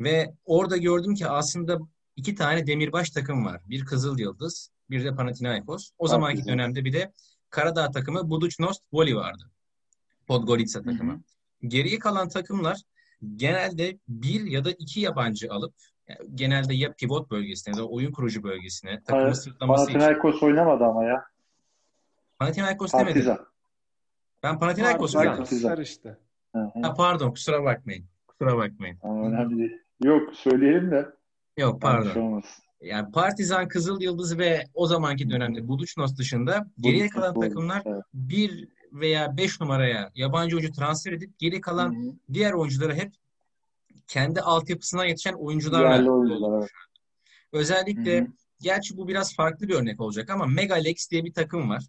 Ve orada gördüm ki aslında iki tane demirbaş takım var. Bir Kızıl Yıldız, bir de Panathinaikos. O zamanki Partizan. dönemde bir de Karadağ takımı Budućnost Voli vardı. Podgorica takımı. Hı hı. Geriye kalan takımlar genelde bir ya da iki yabancı alıp yani genelde ya pivot bölgesine ya da oyun kurucu bölgesine takımı sırtlaması için. Panathinaikos oynamadı ama ya. Panathinaikos demedim. Ben Panathinaikos Partizan işte. Ha, pardon kusura bakmayın. Kusura bakmayın. önemli değil. Yok söyleyelim de. Yok pardon. Yani Partizan, Kızıl Yıldız ve o zamanki dönemde Budućnost dışında geriye kalan takımlar bir veya beş numaraya yabancı oyuncu transfer edip geri kalan Hı-hı. diğer oyuncuları hep kendi altyapısına yetişen oyuncularla oyuncular. Özellikle Hı-hı. gerçi bu biraz farklı bir örnek olacak ama Megalex diye bir takım var.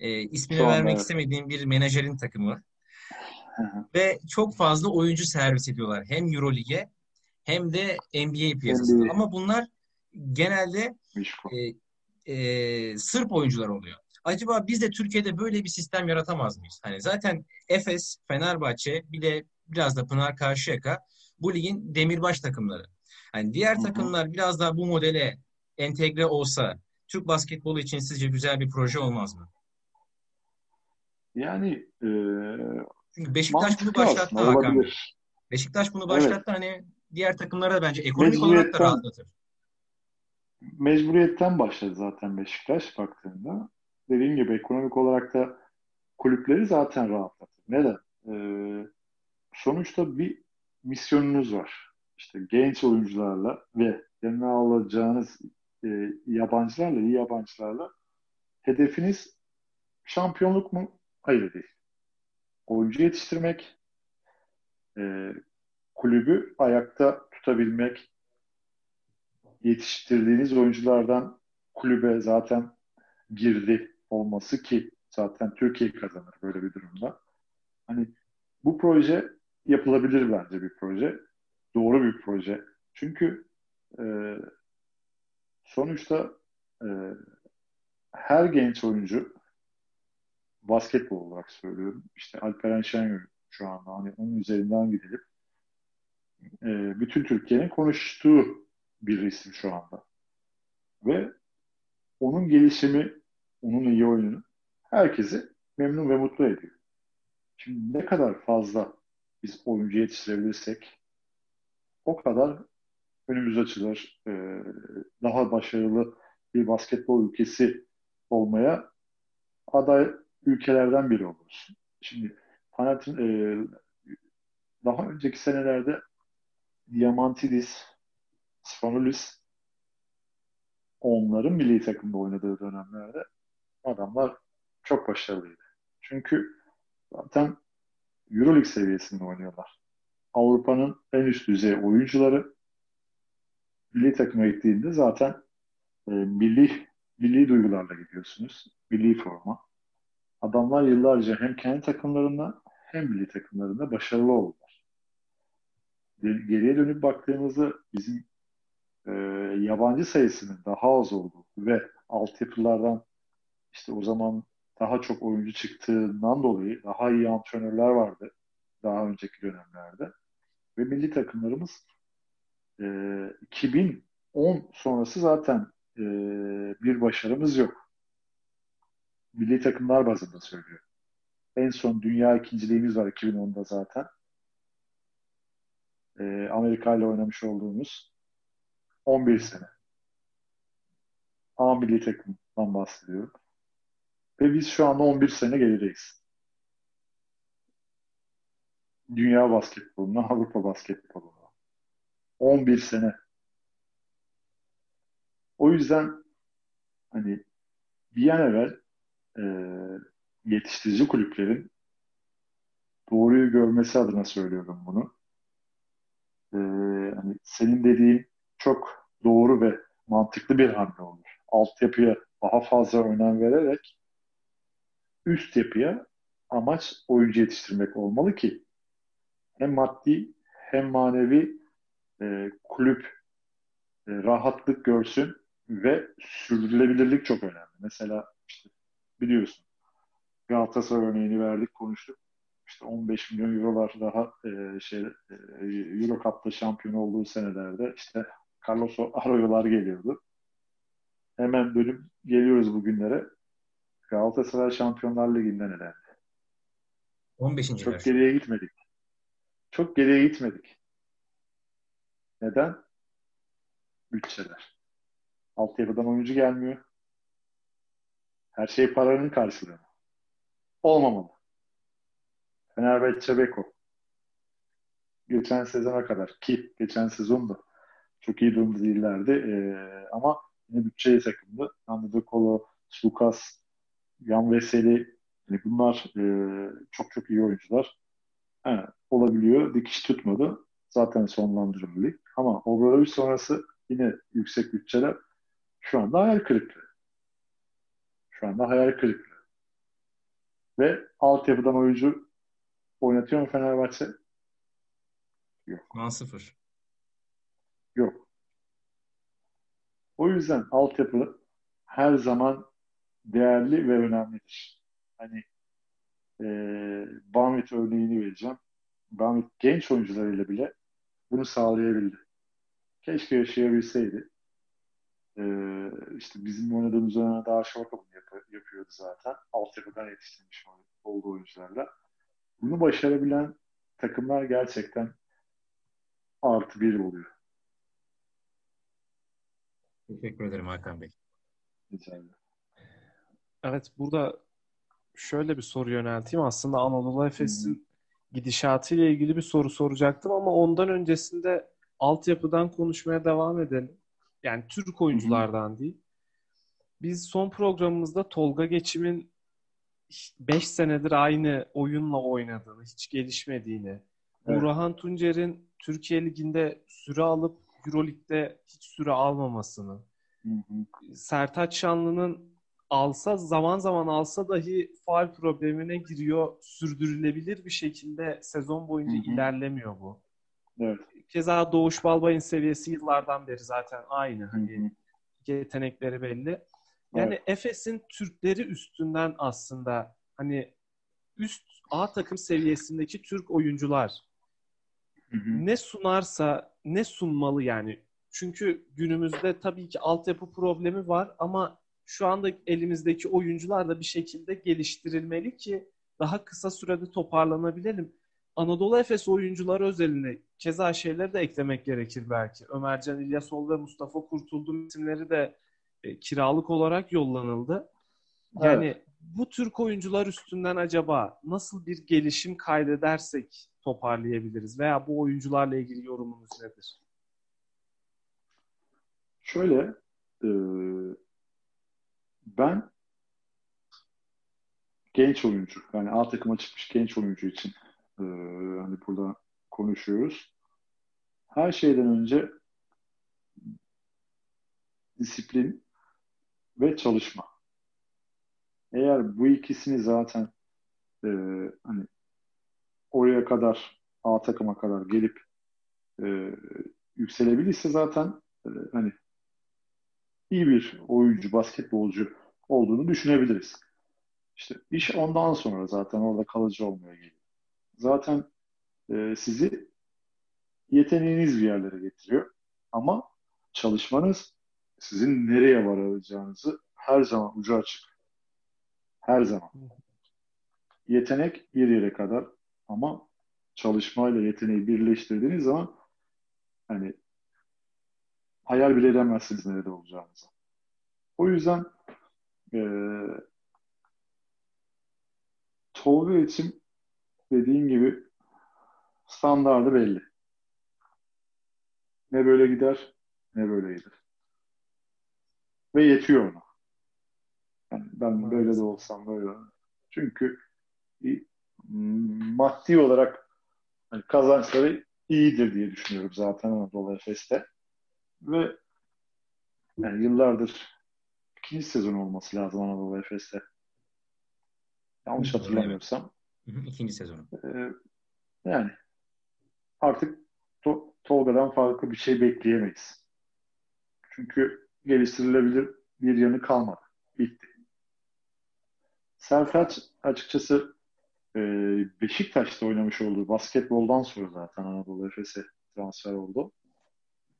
Ee, ismini Son, vermek evet. istemediğim bir menajerin takımı. Ve çok fazla oyuncu servis ediyorlar. Hem Eurolig'e hem de NBA piyasasında. NBA. Ama bunlar genelde e, e, Sırp oyuncular oluyor. Acaba biz de Türkiye'de böyle bir sistem yaratamaz mıyız? Hani zaten Efes, Fenerbahçe bir de biraz da Pınar Karşıyaka bu ligin demirbaş takımları. Hani diğer Hı-hı. takımlar biraz daha bu modele entegre olsa Türk basketbolu için sizce güzel bir proje olmaz mı? Yani e, çünkü Beşiktaş bunu başlattı Hakan Beşiktaş bunu başlattı evet. hani diğer takımlara da bence ekonomik olarak da rahatlatır. Mecburiyetten başladı zaten Beşiktaş baktığında. Dediğim gibi ekonomik olarak da kulüpleri zaten rahatlatır. Neden? Ee, sonuçta bir misyonunuz var. İşte genç oyuncularla ve yanına alacağınız e, yabancılarla, iyi yabancılarla hedefiniz şampiyonluk mu? Hayır değil. Oyuncu yetiştirmek, e, kulübü ayakta tutabilmek, yetiştirdiğiniz oyunculardan kulübe zaten girdi olması ki zaten Türkiye kazanır böyle bir durumda. Hani bu proje yapılabilir bence bir proje. Doğru bir proje. Çünkü e, sonuçta e, her genç oyuncu basketbol olarak söylüyorum. İşte Alperen Şengül şu anda hani onun üzerinden gidilip e, bütün Türkiye'nin konuştuğu bir isim şu anda. Ve onun gelişimi, onun iyi oyunu herkesi memnun ve mutlu ediyor. Şimdi ne kadar fazla biz oyuncu yetiştirebilirsek o kadar önümüz açılır. Ee, daha başarılı bir basketbol ülkesi olmaya aday ülkelerden biri oluruz. Şimdi Panatin e, daha önceki senelerde Diamantidis, Spanoulis onların milli takımda oynadığı dönemlerde adamlar çok başarılıydı. Çünkü zaten Euroleague seviyesinde oynuyorlar. Avrupa'nın en üst düzey oyuncuları milli takıma gittiğinde zaten e, milli milli duygularla gidiyorsunuz. Milli forma. Adamlar yıllarca hem kendi takımlarında hem milli takımlarında başarılı oldular. Geriye dönüp baktığımızda bizim e, yabancı sayısının daha az olduğu ve altyapılardan işte o zaman daha çok oyuncu çıktığından dolayı daha iyi antrenörler vardı daha önceki dönemlerde. Ve milli takımlarımız e, 2010 sonrası zaten e, bir başarımız yok. Milli takımlar bazında söylüyor. En son dünya ikinciliğimiz var 2010'da zaten. E, Amerika ile oynamış olduğumuz 11 sene. A milli takımdan bahsediyorum. Ve biz şu anda 11 sene gerideyiz. Dünya basketboluna, Avrupa basketboluna. 11 sene. O yüzden hani bir an evvel e, yetiştirici kulüplerin doğruyu görmesi adına söylüyorum bunu. E, hani senin dediğin çok doğru ve mantıklı bir hamle olur. Altyapıya daha fazla önem vererek üst yapıya amaç oyuncu yetiştirmek olmalı ki hem maddi hem manevi e, kulüp e, rahatlık görsün ve sürdürülebilirlik çok önemli. Mesela işte biliyorsun Galatasaray örneğini verdik, konuştuk. İşte 15 milyon eurolar daha e, şey e, Euro Cup'ta şampiyon olduğu senelerde işte Carlos Arroyo'lar geliyordu. Hemen dönüp geliyoruz bugünlere. Galatasaray Şampiyonlar Ligi'nden elendi. 15. Çok yaş. geriye gitmedik. Çok geriye gitmedik. Neden? Bütçeler. Altyapıdan oyuncu gelmiyor. Her şey paranın karşılığı. Olmamalı. Fenerbahçe Beko. Geçen sezona kadar ki geçen sezon da çok iyi durumda değillerdi. Ee, ama yine bütçeye takımdı. Anladı Kolo, Lucas, Yan Veseli yani bunlar e, çok çok iyi oyuncular. He, olabiliyor. Dikiş tutmadı. Zaten sonlandırıldı lig. Ama Obradoviç sonrası yine yüksek bütçeler şu anda hayal kırıklığı. Şu anda hayal kırıklığı. Ve altyapıdan oyuncu oynatıyor mu Fenerbahçe? Yok. 10-0. Yok. O yüzden altyapı her zaman değerli ve önemlidir. Hani e, Bamit örneğini vereceğim. Bamit genç oyuncularıyla bile bunu sağlayabildi. Keşke yaşayabilseydi. Ee, işte bizim oynadığımız dönemde daha şort bunu yap- yapıyordu zaten. Altyapıdan yetiştirmiş olduğu oyuncularla. Bunu başarabilen takımlar gerçekten artı bir oluyor. Teşekkür ederim Hakan Bey. Rica ederim. Evet burada şöyle bir soru yönelteyim. Aslında Anadolu Efes'in hmm. gidişatıyla ilgili bir soru soracaktım ama ondan öncesinde altyapıdan konuşmaya devam edelim. Yani Türk oyunculardan hmm. değil. Biz son programımızda Tolga Geçim'in 5 senedir aynı oyunla oynadığını, hiç gelişmediğini, evet. Burhan Tuncer'in Türkiye Ligi'nde süre alıp Euroleague'de hiç süre almamasını, hı hı. Sertaç Şanlı'nın alsa zaman zaman alsa dahi faal problemine giriyor. Sürdürülebilir bir şekilde sezon boyunca Hı-hı. ilerlemiyor bu. Evet. Keza Doğuş Balbay'ın seviyesi yıllardan beri zaten aynı. Hani yetenekleri belli. Yani evet. Efes'in Türkleri üstünden aslında hani üst A takım seviyesindeki Türk oyuncular hı hı. ne sunarsa ne sunmalı yani. Çünkü günümüzde tabii ki altyapı problemi var ama şu anda elimizdeki oyuncular da bir şekilde geliştirilmeli ki daha kısa sürede toparlanabilelim. Anadolu Efes oyuncuları özelinde keza şeyleri de eklemek gerekir belki. Ömercan İlyasol ve Mustafa Kurtuldu isimleri de e, kiralık olarak yollanıldı. Yani evet. bu Türk oyuncular üstünden acaba nasıl bir gelişim kaydedersek toparlayabiliriz? Veya bu oyuncularla ilgili yorumunuz nedir? Şöyle, e, ben genç oyuncu, yani A takıma çıkmış genç oyuncu için e, hani burada konuşuyoruz. Her şeyden önce disiplin ve çalışma. Eğer bu ikisini zaten e, hani oraya kadar A takıma kadar gelip e, yükselebilirse zaten e, hani iyi bir oyuncu, basketbolcu olduğunu düşünebiliriz. İşte iş ondan sonra zaten orada kalıcı olmaya geliyor. Zaten e, sizi yeteneğiniz bir yerlere getiriyor. Ama çalışmanız sizin nereye varacağınızı her zaman ucu açık. Her zaman. Yetenek bir yere kadar ama çalışmayla yeteneği birleştirdiğiniz zaman hani hayal bile edemezsiniz nerede olacağınızı. O yüzden e, Tolga için dediğin gibi standardı belli. Ne böyle gider ne böyle gider. Ve yetiyor ona. Yani ben böyle de olsam böyle. Çünkü maddi olarak hani kazançları iyidir diye düşünüyorum zaten Anadolu Efes'te. Ve yani yıllardır ikinci sezon olması lazım Anadolu Efes'te. Yanlış hatırlamıyorsam. İkinci sezonu. Ee, yani artık to- Tolga'dan farklı bir şey bekleyemeyiz. Çünkü geliştirilebilir bir yanı kalmadı. Bitti. Sertaç açıkçası e, Beşiktaş'ta oynamış olduğu basketboldan sonra zaten Anadolu Efes'e transfer oldu.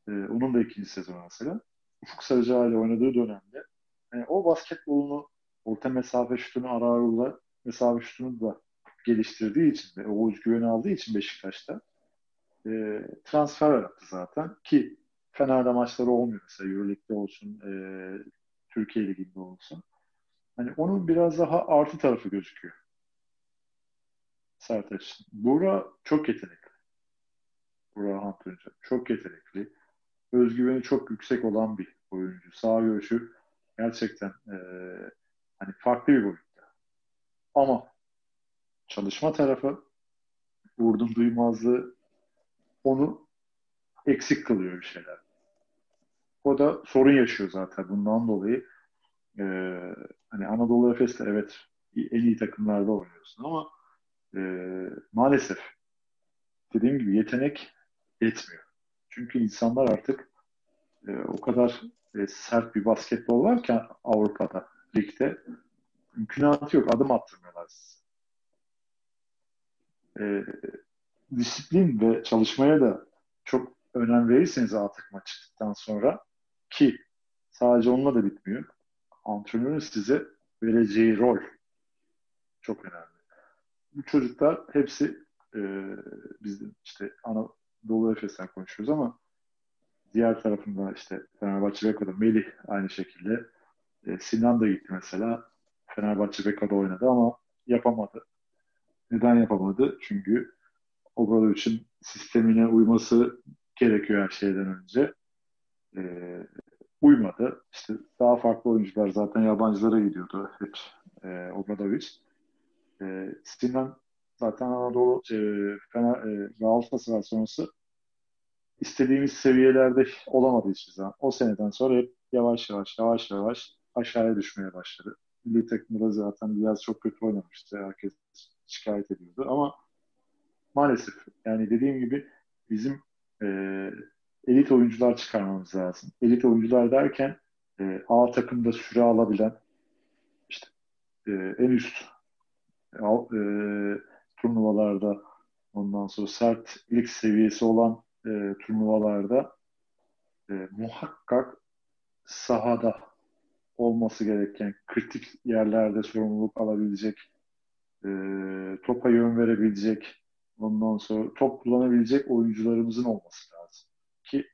E, onun da ikinci sezonu mesela. Ufuk Sarıcı ile oynadığı dönemde yani o basketbolunu orta mesafe şutunu ara ara mesafe şutunu da geliştirdiği için ve o özgüveni aldığı için Beşiktaş'ta e, transfer yaptı zaten ki Fener'de maçları olmuyor mesela Euroleague'de olsun e, Türkiye Ligi'nde olsun. Hani onun biraz daha artı tarafı gözüküyor. Sertaç. Bura çok yetenekli. Bura Antonca. Çok yetenekli. Özgüveni çok yüksek olan bir oyuncu. Sağ görüşü gerçekten e, hani farklı bir boyutta. Ama çalışma tarafı vurdum duymazlığı onu eksik kılıyor bir şeyler. O da sorun yaşıyor zaten bundan dolayı. E, hani Anadolu Efes'te evet en iyi takımlarda oynuyorsun ama e, maalesef dediğim gibi yetenek yetmiyor. Çünkü insanlar artık e, o kadar e, sert bir basketbol varken Avrupa'da, ligde mümkünatı yok. Adım attırmıyorlar size. E, disiplin ve çalışmaya da çok önem verirseniz A takıma çıktıktan sonra ki sadece onunla da bitmiyor. Antrenörün size vereceği rol çok önemli. Bu çocuklar hepsi e, biz işte Anadolu Efes'ten konuşuyoruz ama diğer tarafında işte Fenerbahçe Beko'da Melih aynı şekilde e, Sinan da gitti mesela. Fenerbahçe Beko'da oynadı ama yapamadı. Neden yapamadı? Çünkü Obradovic'in sistemine uyması gerekiyor her şeyden önce. E, uymadı. İşte daha farklı oyuncular zaten yabancılara gidiyordu hep e, Obradovic. E, Sinan zaten Anadolu e, Fener, e, Galatasaray sonrası istediğimiz seviyelerde olamadı hiçbir zaman. O seneden sonra hep yavaş yavaş yavaş yavaş aşağıya düşmeye başladı. Milli takımda zaten biraz çok kötü oynamıştı. Herkes şikayet ediyordu ama maalesef yani dediğim gibi bizim e, elit oyuncular çıkarmamız lazım. Elit oyuncular derken e, A takımda süre alabilen işte e, en üst e, turnuvalarda ondan sonra sert lig seviyesi olan e, turnuvalarda e, muhakkak sahada olması gereken kritik yerlerde sorumluluk alabilecek e, topa yön verebilecek ondan sonra top kullanabilecek oyuncularımızın olması lazım. Ki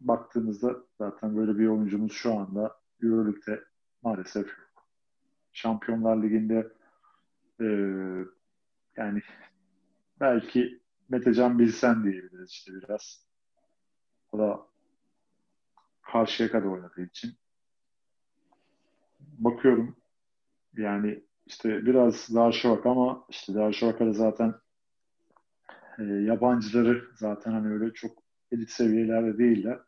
baktığınızda zaten böyle bir oyuncumuz şu anda Euroleague'de maalesef yok. Şampiyonlar Ligi'nde e, yani belki Metecan Bilsen diyebiliriz işte biraz. O da karşıya kadar oynadığı için. Bakıyorum yani işte biraz Darüşşafaka ama işte Darüşşafaka'da zaten e, yabancıları zaten hani öyle çok elit seviyelerde değiller.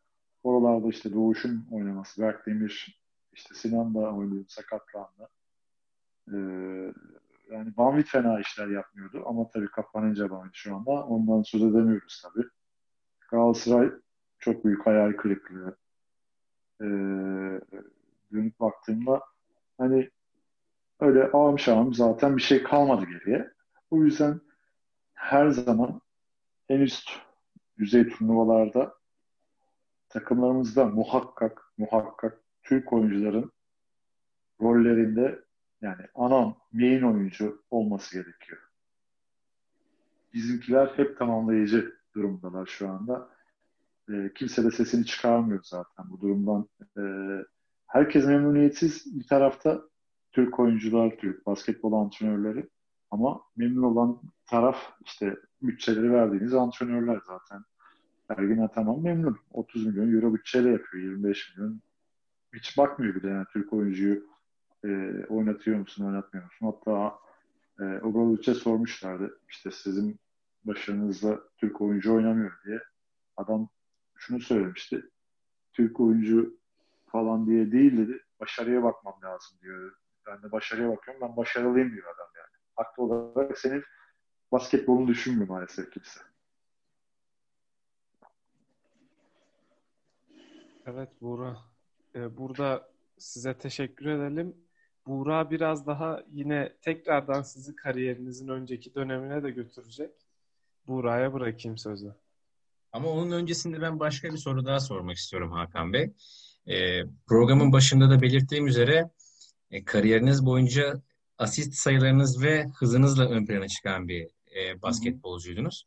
Oralarda işte Doğuş'un oynaması, Berk Demir, işte Sinan da oynuyor sakatlandı. Ee, yani Banvit fena işler yapmıyordu ama tabii kapanınca Banvit şu anda. Ondan söz edemiyoruz tabii. Galatasaray çok büyük hayal kırıklığı. Ee, dönüp baktığımda hani öyle ağım şahım zaten bir şey kalmadı geriye. O yüzden her zaman en üst düzey turnuvalarda takımlarımızda muhakkak muhakkak Türk oyuncuların rollerinde yani ana main oyuncu olması gerekiyor. Bizimkiler hep tamamlayıcı durumdalar şu anda. E, kimse de sesini çıkarmıyor zaten bu durumdan. E, herkes memnuniyetsiz bir tarafta Türk oyuncular, Türk basketbol antrenörleri ama memnun olan taraf işte bütçeleri verdiğiniz antrenörler zaten. Ergin Ataman memnun. 30 milyon euro bütçeyle yapıyor. 25 milyon. Hiç bakmıyor bile yani Türk oyuncuyu e, oynatıyor musun, oynatmıyor musun? Hatta e, Obradovic'e sormuşlardı. İşte sizin başarınızda Türk oyuncu oynamıyor diye. Adam şunu söylemişti. Türk oyuncu falan diye değil dedi. Başarıya bakmam lazım diyor. Ben de başarıya bakıyorum. Ben başarılıyım diyor adam yani. Haklı olarak senin basketbolunu düşünmüyor maalesef kimse. Evet Buğra. Ee, burada size teşekkür edelim. Buğra biraz daha yine tekrardan sizi kariyerinizin önceki dönemine de götürecek. Buğra'ya bırakayım sözü. Ama onun öncesinde ben başka bir soru daha sormak istiyorum Hakan Bey. E, programın başında da belirttiğim üzere e, kariyeriniz boyunca asist sayılarınız ve hızınızla ön plana çıkan bir e, basketbolcuydunuz.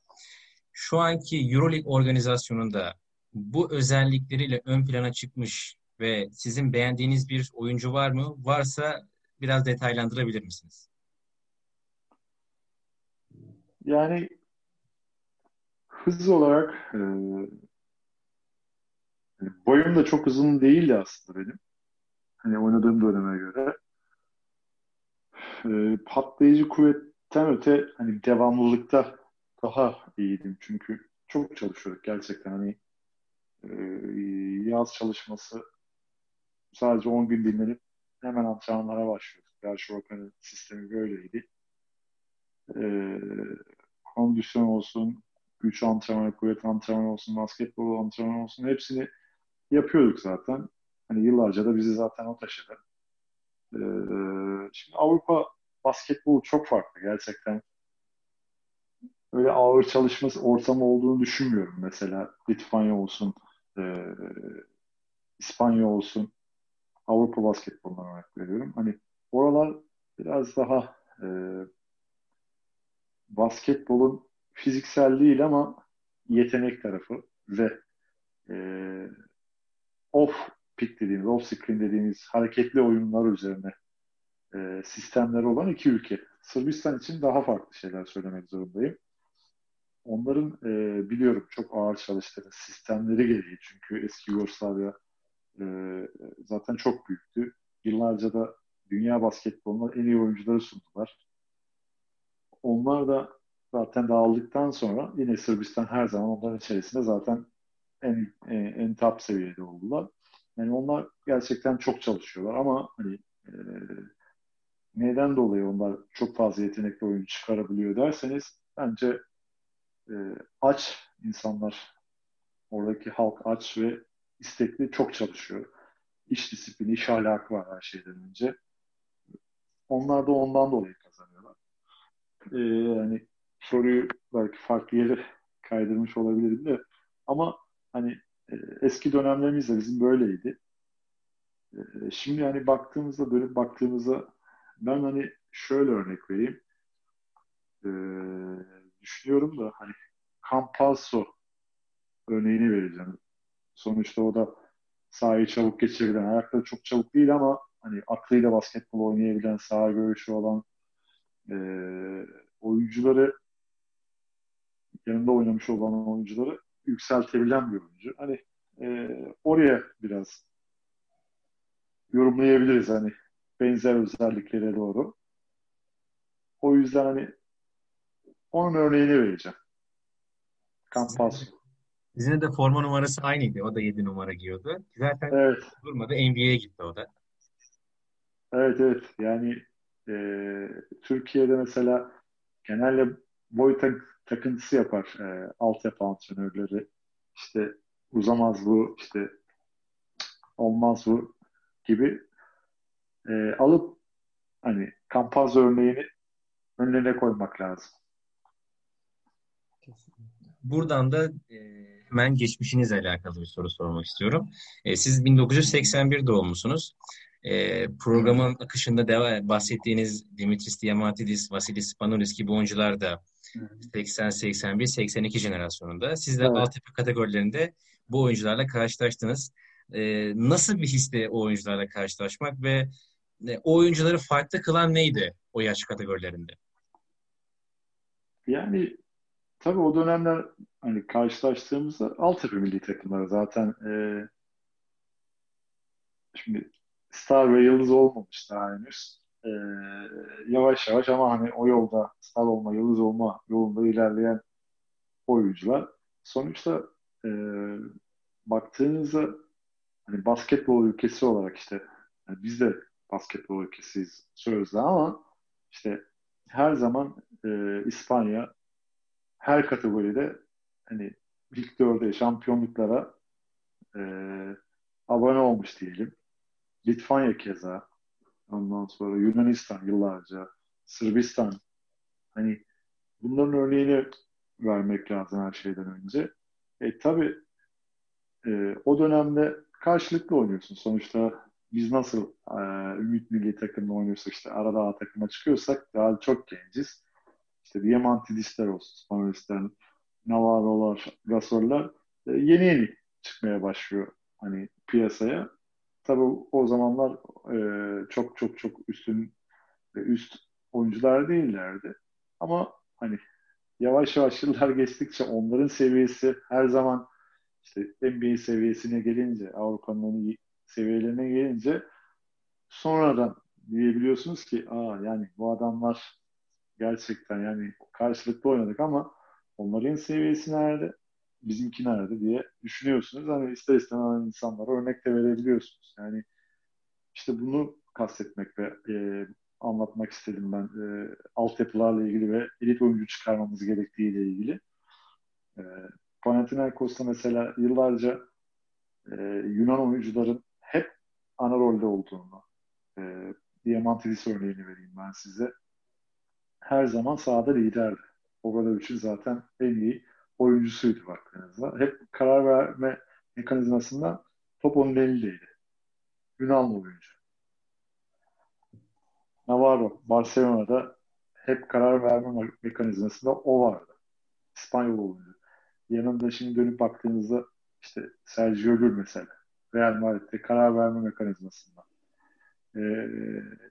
Şu anki Euroleague organizasyonunda bu özellikleriyle ön plana çıkmış ve sizin beğendiğiniz bir oyuncu var mı? Varsa biraz detaylandırabilir misiniz? Yani hız olarak e, boyum da çok uzun değildi aslında benim. Hani oynadığım döneme göre. E, patlayıcı kuvvetten öte hani devamlılıkta daha iyiydim çünkü çok çalışıyorduk gerçekten hani e, yaz çalışması sadece 10 gün dinlenip hemen antrenmanlara başlıyorduk. Gerçi Rokan'ın sistemi böyleydi. E, kondisyon olsun, güç antrenmanı, kuvvet antrenmanı olsun, basketbol antrenmanı olsun hepsini yapıyorduk zaten. Hani yıllarca da bizi zaten o taşıdı. Ee, şimdi Avrupa basketbolu çok farklı gerçekten. Öyle ağır çalışması ortamı olduğunu düşünmüyorum mesela. Litvanya olsun, e, İspanya olsun. Avrupa basketboluna olarak veriyorum. Hani oralar biraz daha e, basketbolun fiziksel değil ama yetenek tarafı ve e, pick dediğimiz, off screen dediğimiz hareketli oyunlar üzerine e, sistemleri olan iki ülke. Sırbistan için daha farklı şeyler söylemek zorundayım. Onların e, biliyorum çok ağır çalıştığını sistemleri gereği çünkü eski Yugoslavya e, zaten çok büyüktü. Yıllarca da dünya basketboluna en iyi oyuncuları sundular. Onlar da zaten dağıldıktan sonra yine Sırbistan her zaman onların içerisinde zaten en, en, en top seviyede oldular. Yani onlar gerçekten çok çalışıyorlar ama hani e, neden dolayı onlar çok fazla yetenekli oyuncu çıkarabiliyor derseniz bence e, aç insanlar oradaki halk aç ve istekli çok çalışıyor. İş disiplini, iş ahlakı var her şeyden önce. Onlar da ondan dolayı kazanıyorlar. Ee, yani soruyu belki farklı yere kaydırmış olabilirim de ama hani eski dönemlerimizde bizim böyleydi. E, şimdi yani baktığımızda böyle baktığımızda ben hani şöyle örnek vereyim. E, düşünüyorum da hani Campazzo örneğini vereceğim. Sonuçta o da sahayı çabuk geçirebilen, ayakları çok çabuk değil ama hani aklıyla basketbol oynayabilen, saha görüşü olan e, oyuncuları yanında oynamış olan oyuncuları yükseltebilen bir oyuncu. Hani e, oraya biraz yorumlayabiliriz hani benzer özelliklere doğru. O yüzden hani onun örneğini vereceğim. Kampas. Sizin de forma numarası aynıydı. O da 7 numara giyiyordu. Zaten evet. durmadı. NBA'ye gitti o da. Evet evet. Yani e, Türkiye'de mesela genelde boy takıntısı yapar e, altyapı antrenörleri. İşte uzamaz bu, işte olmaz bu gibi e, alıp hani kampaz örneğini önlerine koymak lazım. Buradan da e, hemen geçmişinizle alakalı bir soru sormak istiyorum. E, siz 1981 doğumlusunuz. E, programın akışında deva, bahsettiğiniz Dimitris Diamantidis, Vasilis Spanoulis gibi oyuncular da 80, 81, 82 jenerasyonunda. Siz de evet. altyapı kategorilerinde bu oyuncularla karşılaştınız. Ee, nasıl bir histe o oyuncularla karşılaşmak ve e, o oyuncuları farklı kılan neydi o yaş kategorilerinde? Yani tabii o dönemler hani karşılaştığımızda altyapı milli takımları zaten e, şimdi star ve yıldız olmamış daha henüz e, yavaş yavaş ama hani o yolda star olma, yıldız olma yolunda ilerleyen oyuncular. Sonuçta e, baktığınızda hani basketbol ülkesi olarak işte yani biz de basketbol ülkesiyiz sözde ama işte her zaman e, İspanya her kategoride hani ilk dörde şampiyonluklara e, abone olmuş diyelim. Litvanya keza Ondan sonra Yunanistan yıllarca, Sırbistan. Hani bunların örneğini vermek lazım her şeyden önce. E tabi e, o dönemde karşılıklı oynuyorsun. Sonuçta biz nasıl e, Ümit Milli takımla oynuyorsak işte arada A takıma çıkıyorsak daha çok genciz. İşte Diamantidisler olsun, Spanolistler, Navarro'lar, Gasol'lar e, yeni yeni çıkmaya başlıyor hani piyasaya. Tabi o zamanlar e, çok çok çok üstün ve üst oyuncular değillerdi. Ama hani yavaş yavaş yıllar geçtikçe onların seviyesi her zaman işte NBA seviyesine gelince, Avrupa'nın seviyelerine gelince sonradan diyebiliyorsunuz ki aa yani bu adamlar gerçekten yani karşılıklı oynadık ama onların seviyesi nerede? Bizimki nerede diye düşünüyorsunuz. Hani ister istemez insanlara örnek de verebiliyorsunuz. Yani işte bunu kastetmek ve e, anlatmak istedim ben. E, altyapılarla ilgili ve elit oyuncu çıkarmamız gerektiğiyle ilgili. E, Panathinaikos'ta mesela yıllarca e, Yunan oyuncuların hep ana rolde olduğunu e, Diamantidis örneğini vereyim ben size. Her zaman sahada liderdi. Obradoviç'in zaten en iyi oyuncusuydu baktığınızda. Hep karar verme mekanizmasında top onun elindeydi. Yunanlı oyuncu. Navarro, Barcelona'da hep karar verme mekanizmasında o vardı. İspanyol oyuncu. Yanında şimdi dönüp baktığınızda işte Sergio Gül mesela. Real Madrid'de karar verme mekanizmasında. Ee,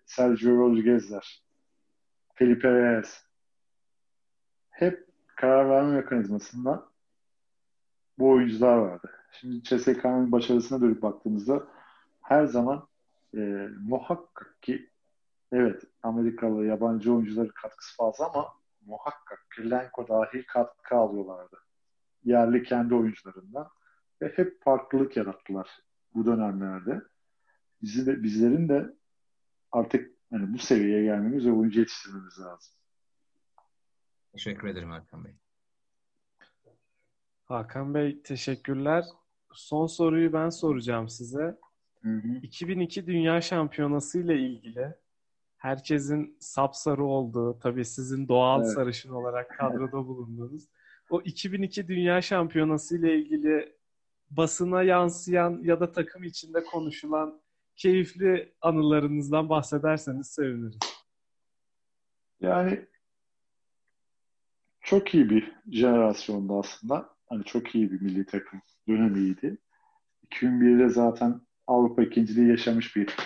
Sergio Rodriguez'ler. Felipe Reyes. Hep karar verme mekanizmasında bu oyuncular vardı. Şimdi CSK'nın başarısına dönüp baktığımızda her zaman e, muhakkak ki evet Amerikalı yabancı oyuncuların katkısı fazla ama muhakkak Kirlenko dahil katkı alıyorlardı. Yerli kendi oyuncularından ve hep farklılık yarattılar bu dönemlerde. Bizi de, bizlerin de artık hani bu seviyeye gelmemiz ve oyuncu yetiştirmemiz lazım. Teşekkür ederim Hakan Bey. Hakan Bey teşekkürler. Son soruyu ben soracağım size. Hı hı. 2002 Dünya Şampiyonası ile ilgili herkesin sapsarı olduğu, tabii sizin doğal evet. sarışın olarak kadroda bulunduğunuz o 2002 Dünya Şampiyonası ile ilgili basına yansıyan ya da takım içinde konuşulan keyifli anılarınızdan bahsederseniz seviniriz. Yani çok iyi bir jenerasyondu aslında. Hani çok iyi bir milli takım dönemiydi. 2001'de zaten Avrupa ikinciliği yaşamış bir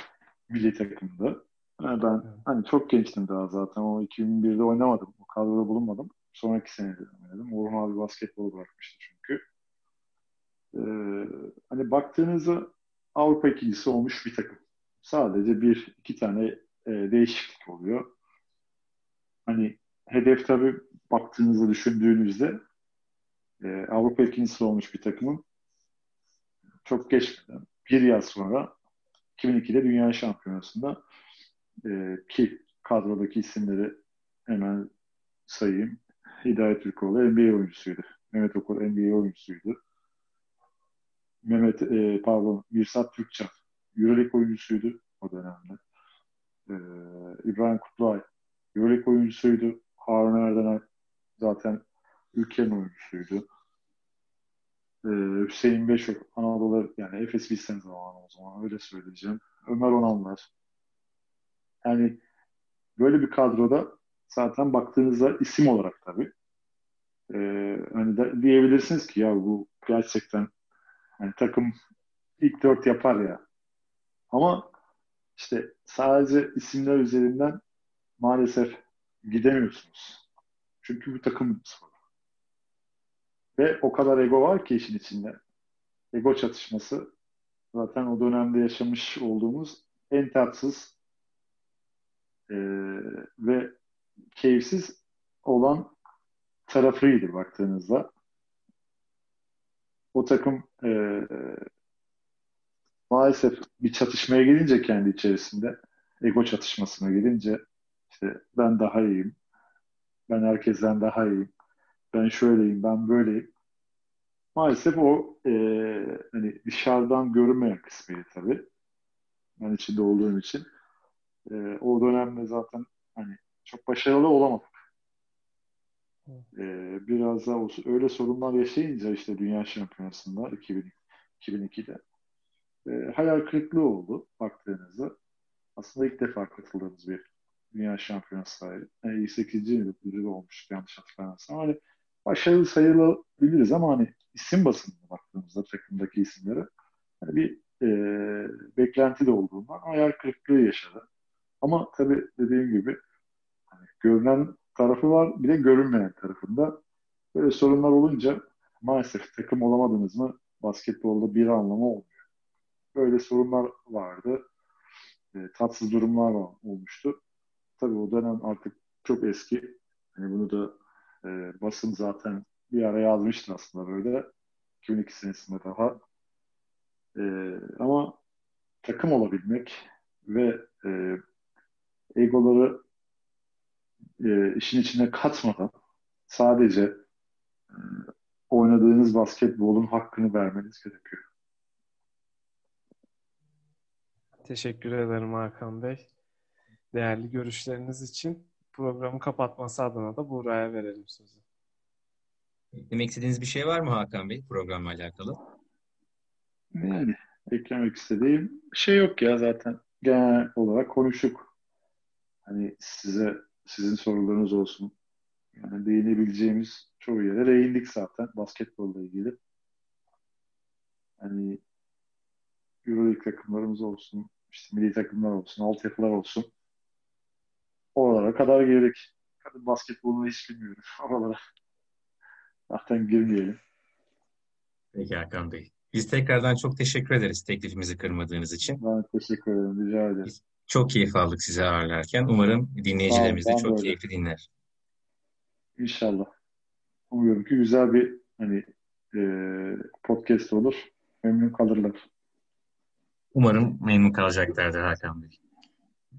milli takımdı. Yani ben evet. hani çok gençtim daha zaten. O 2001'de oynamadım. O kadroda bulunmadım. Sonraki sene oynadım. Orhun abi basketbolu bırakmıştı çünkü. Ee, hani baktığınızda Avrupa ikincisi olmuş bir takım. Sadece bir, iki tane e, değişiklik oluyor. Hani hedef tabii baktığınızda düşündüğünüzde e, Avrupa ikincisi olmuş bir takımın çok geçmeden bir yıl sonra 2002'de Dünya Şampiyonası'nda e, ki kadrodaki isimleri hemen sayayım. Hidayet Türkoğlu NBA oyuncusuydu. Mehmet Okul NBA oyuncusuydu. Mehmet e, pardon Mirsat Türkçen Euroleague oyuncusuydu o dönemde. E, İbrahim Kutlay Euroleague oyuncusuydu. Harun Erdenay zaten ülkenin oyuncusuydu. Ee, Hüseyin Beşok Anadolu yani Efes Bilsen zamanı o zaman öyle söyleyeceğim. Ömer Onanlar. Yani böyle bir kadroda zaten baktığınızda isim olarak tabii ee, hani de, diyebilirsiniz ki ya bu gerçekten hani takım ilk dört yapar ya. Ama işte sadece isimler üzerinden maalesef gidemiyorsunuz. Çünkü bu takım sporu. Ve o kadar ego var ki işin içinde. Ego çatışması zaten o dönemde yaşamış olduğumuz en tatsız e, ve keyifsiz olan tarafıydı baktığınızda. O takım e, maalesef bir çatışmaya gelince kendi içerisinde ego çatışmasına gelince işte ben daha iyiyim. Ben herkesten daha iyiyim. Ben şöyleyim, ben böyleyim. Maalesef o e, hani dışarıdan görünmeyen kısmıydı tabii. Ben içinde olduğum için. e, o dönemde zaten hani çok başarılı olamadık. E, biraz da öyle sorunlar yaşayınca işte Dünya Şampiyonası'nda 2000, 2002'de e, hayal kırıklığı oldu baktığınızda. Aslında ilk defa katıldığımız bir Dünya Şampiyonası'ydı. Yani 8. yıl olmuş yanlış hatırlamıyorsam. Hani başarılı sayılabiliriz ama hani isim basınına baktığımızda takımdaki isimlere hani bir e, beklenti de olduğundan hayal kırıklığı yaşadı. Ama tabii dediğim gibi hani görünen tarafı var bir de görünmeyen tarafında. Böyle sorunlar olunca maalesef takım olamadınız mı basketbolda bir anlamı olmuyor. Böyle sorunlar vardı. E, tatsız durumlar olmuştu. Tabii o dönem artık çok eski. Yani bunu da e, basın zaten bir ara yazmıştı aslında böyle. 2002 senesinde daha. E, ama takım olabilmek ve e, egoları e, işin içine katmadan sadece e, oynadığınız basketbolun hakkını vermeniz gerekiyor. Teşekkür ederim Hakan Bey. Değerli görüşleriniz için programı kapatması adına da Buğra'ya verelim sözü. Demek istediğiniz bir şey var mı Hakan Bey programla alakalı? Yani eklemek istediğim şey yok ya zaten. Genel olarak konuştuk. Hani size sizin sorularınız olsun. Yani değinebileceğimiz çoğu yere değindik zaten basketbolla ilgili. Hani Euroleague takımlarımız olsun, işte milli takımlar olsun, altyapılar olsun. Oralara kadar girdik. Kadın basketbolunu hiç bilmiyorum. Oralara zaten girmeyelim. Peki Hakan Bey. Biz tekrardan çok teşekkür ederiz teklifimizi kırmadığınız için. Ben teşekkür ederim. Rica ederim. Biz çok keyif aldık sizi ağırlarken. Umarım dinleyicilerimiz de çok keyifli dinler. İnşallah. Umuyorum ki güzel bir hani e, podcast olur. Memnun kalırlar. Umarım memnun kalacaklardır Hakan Bey.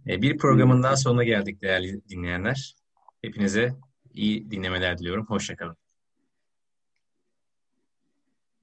E, bir programın daha sonuna geldik değerli dinleyenler. Hepinize iyi dinlemeler diliyorum. Hoşçakalın.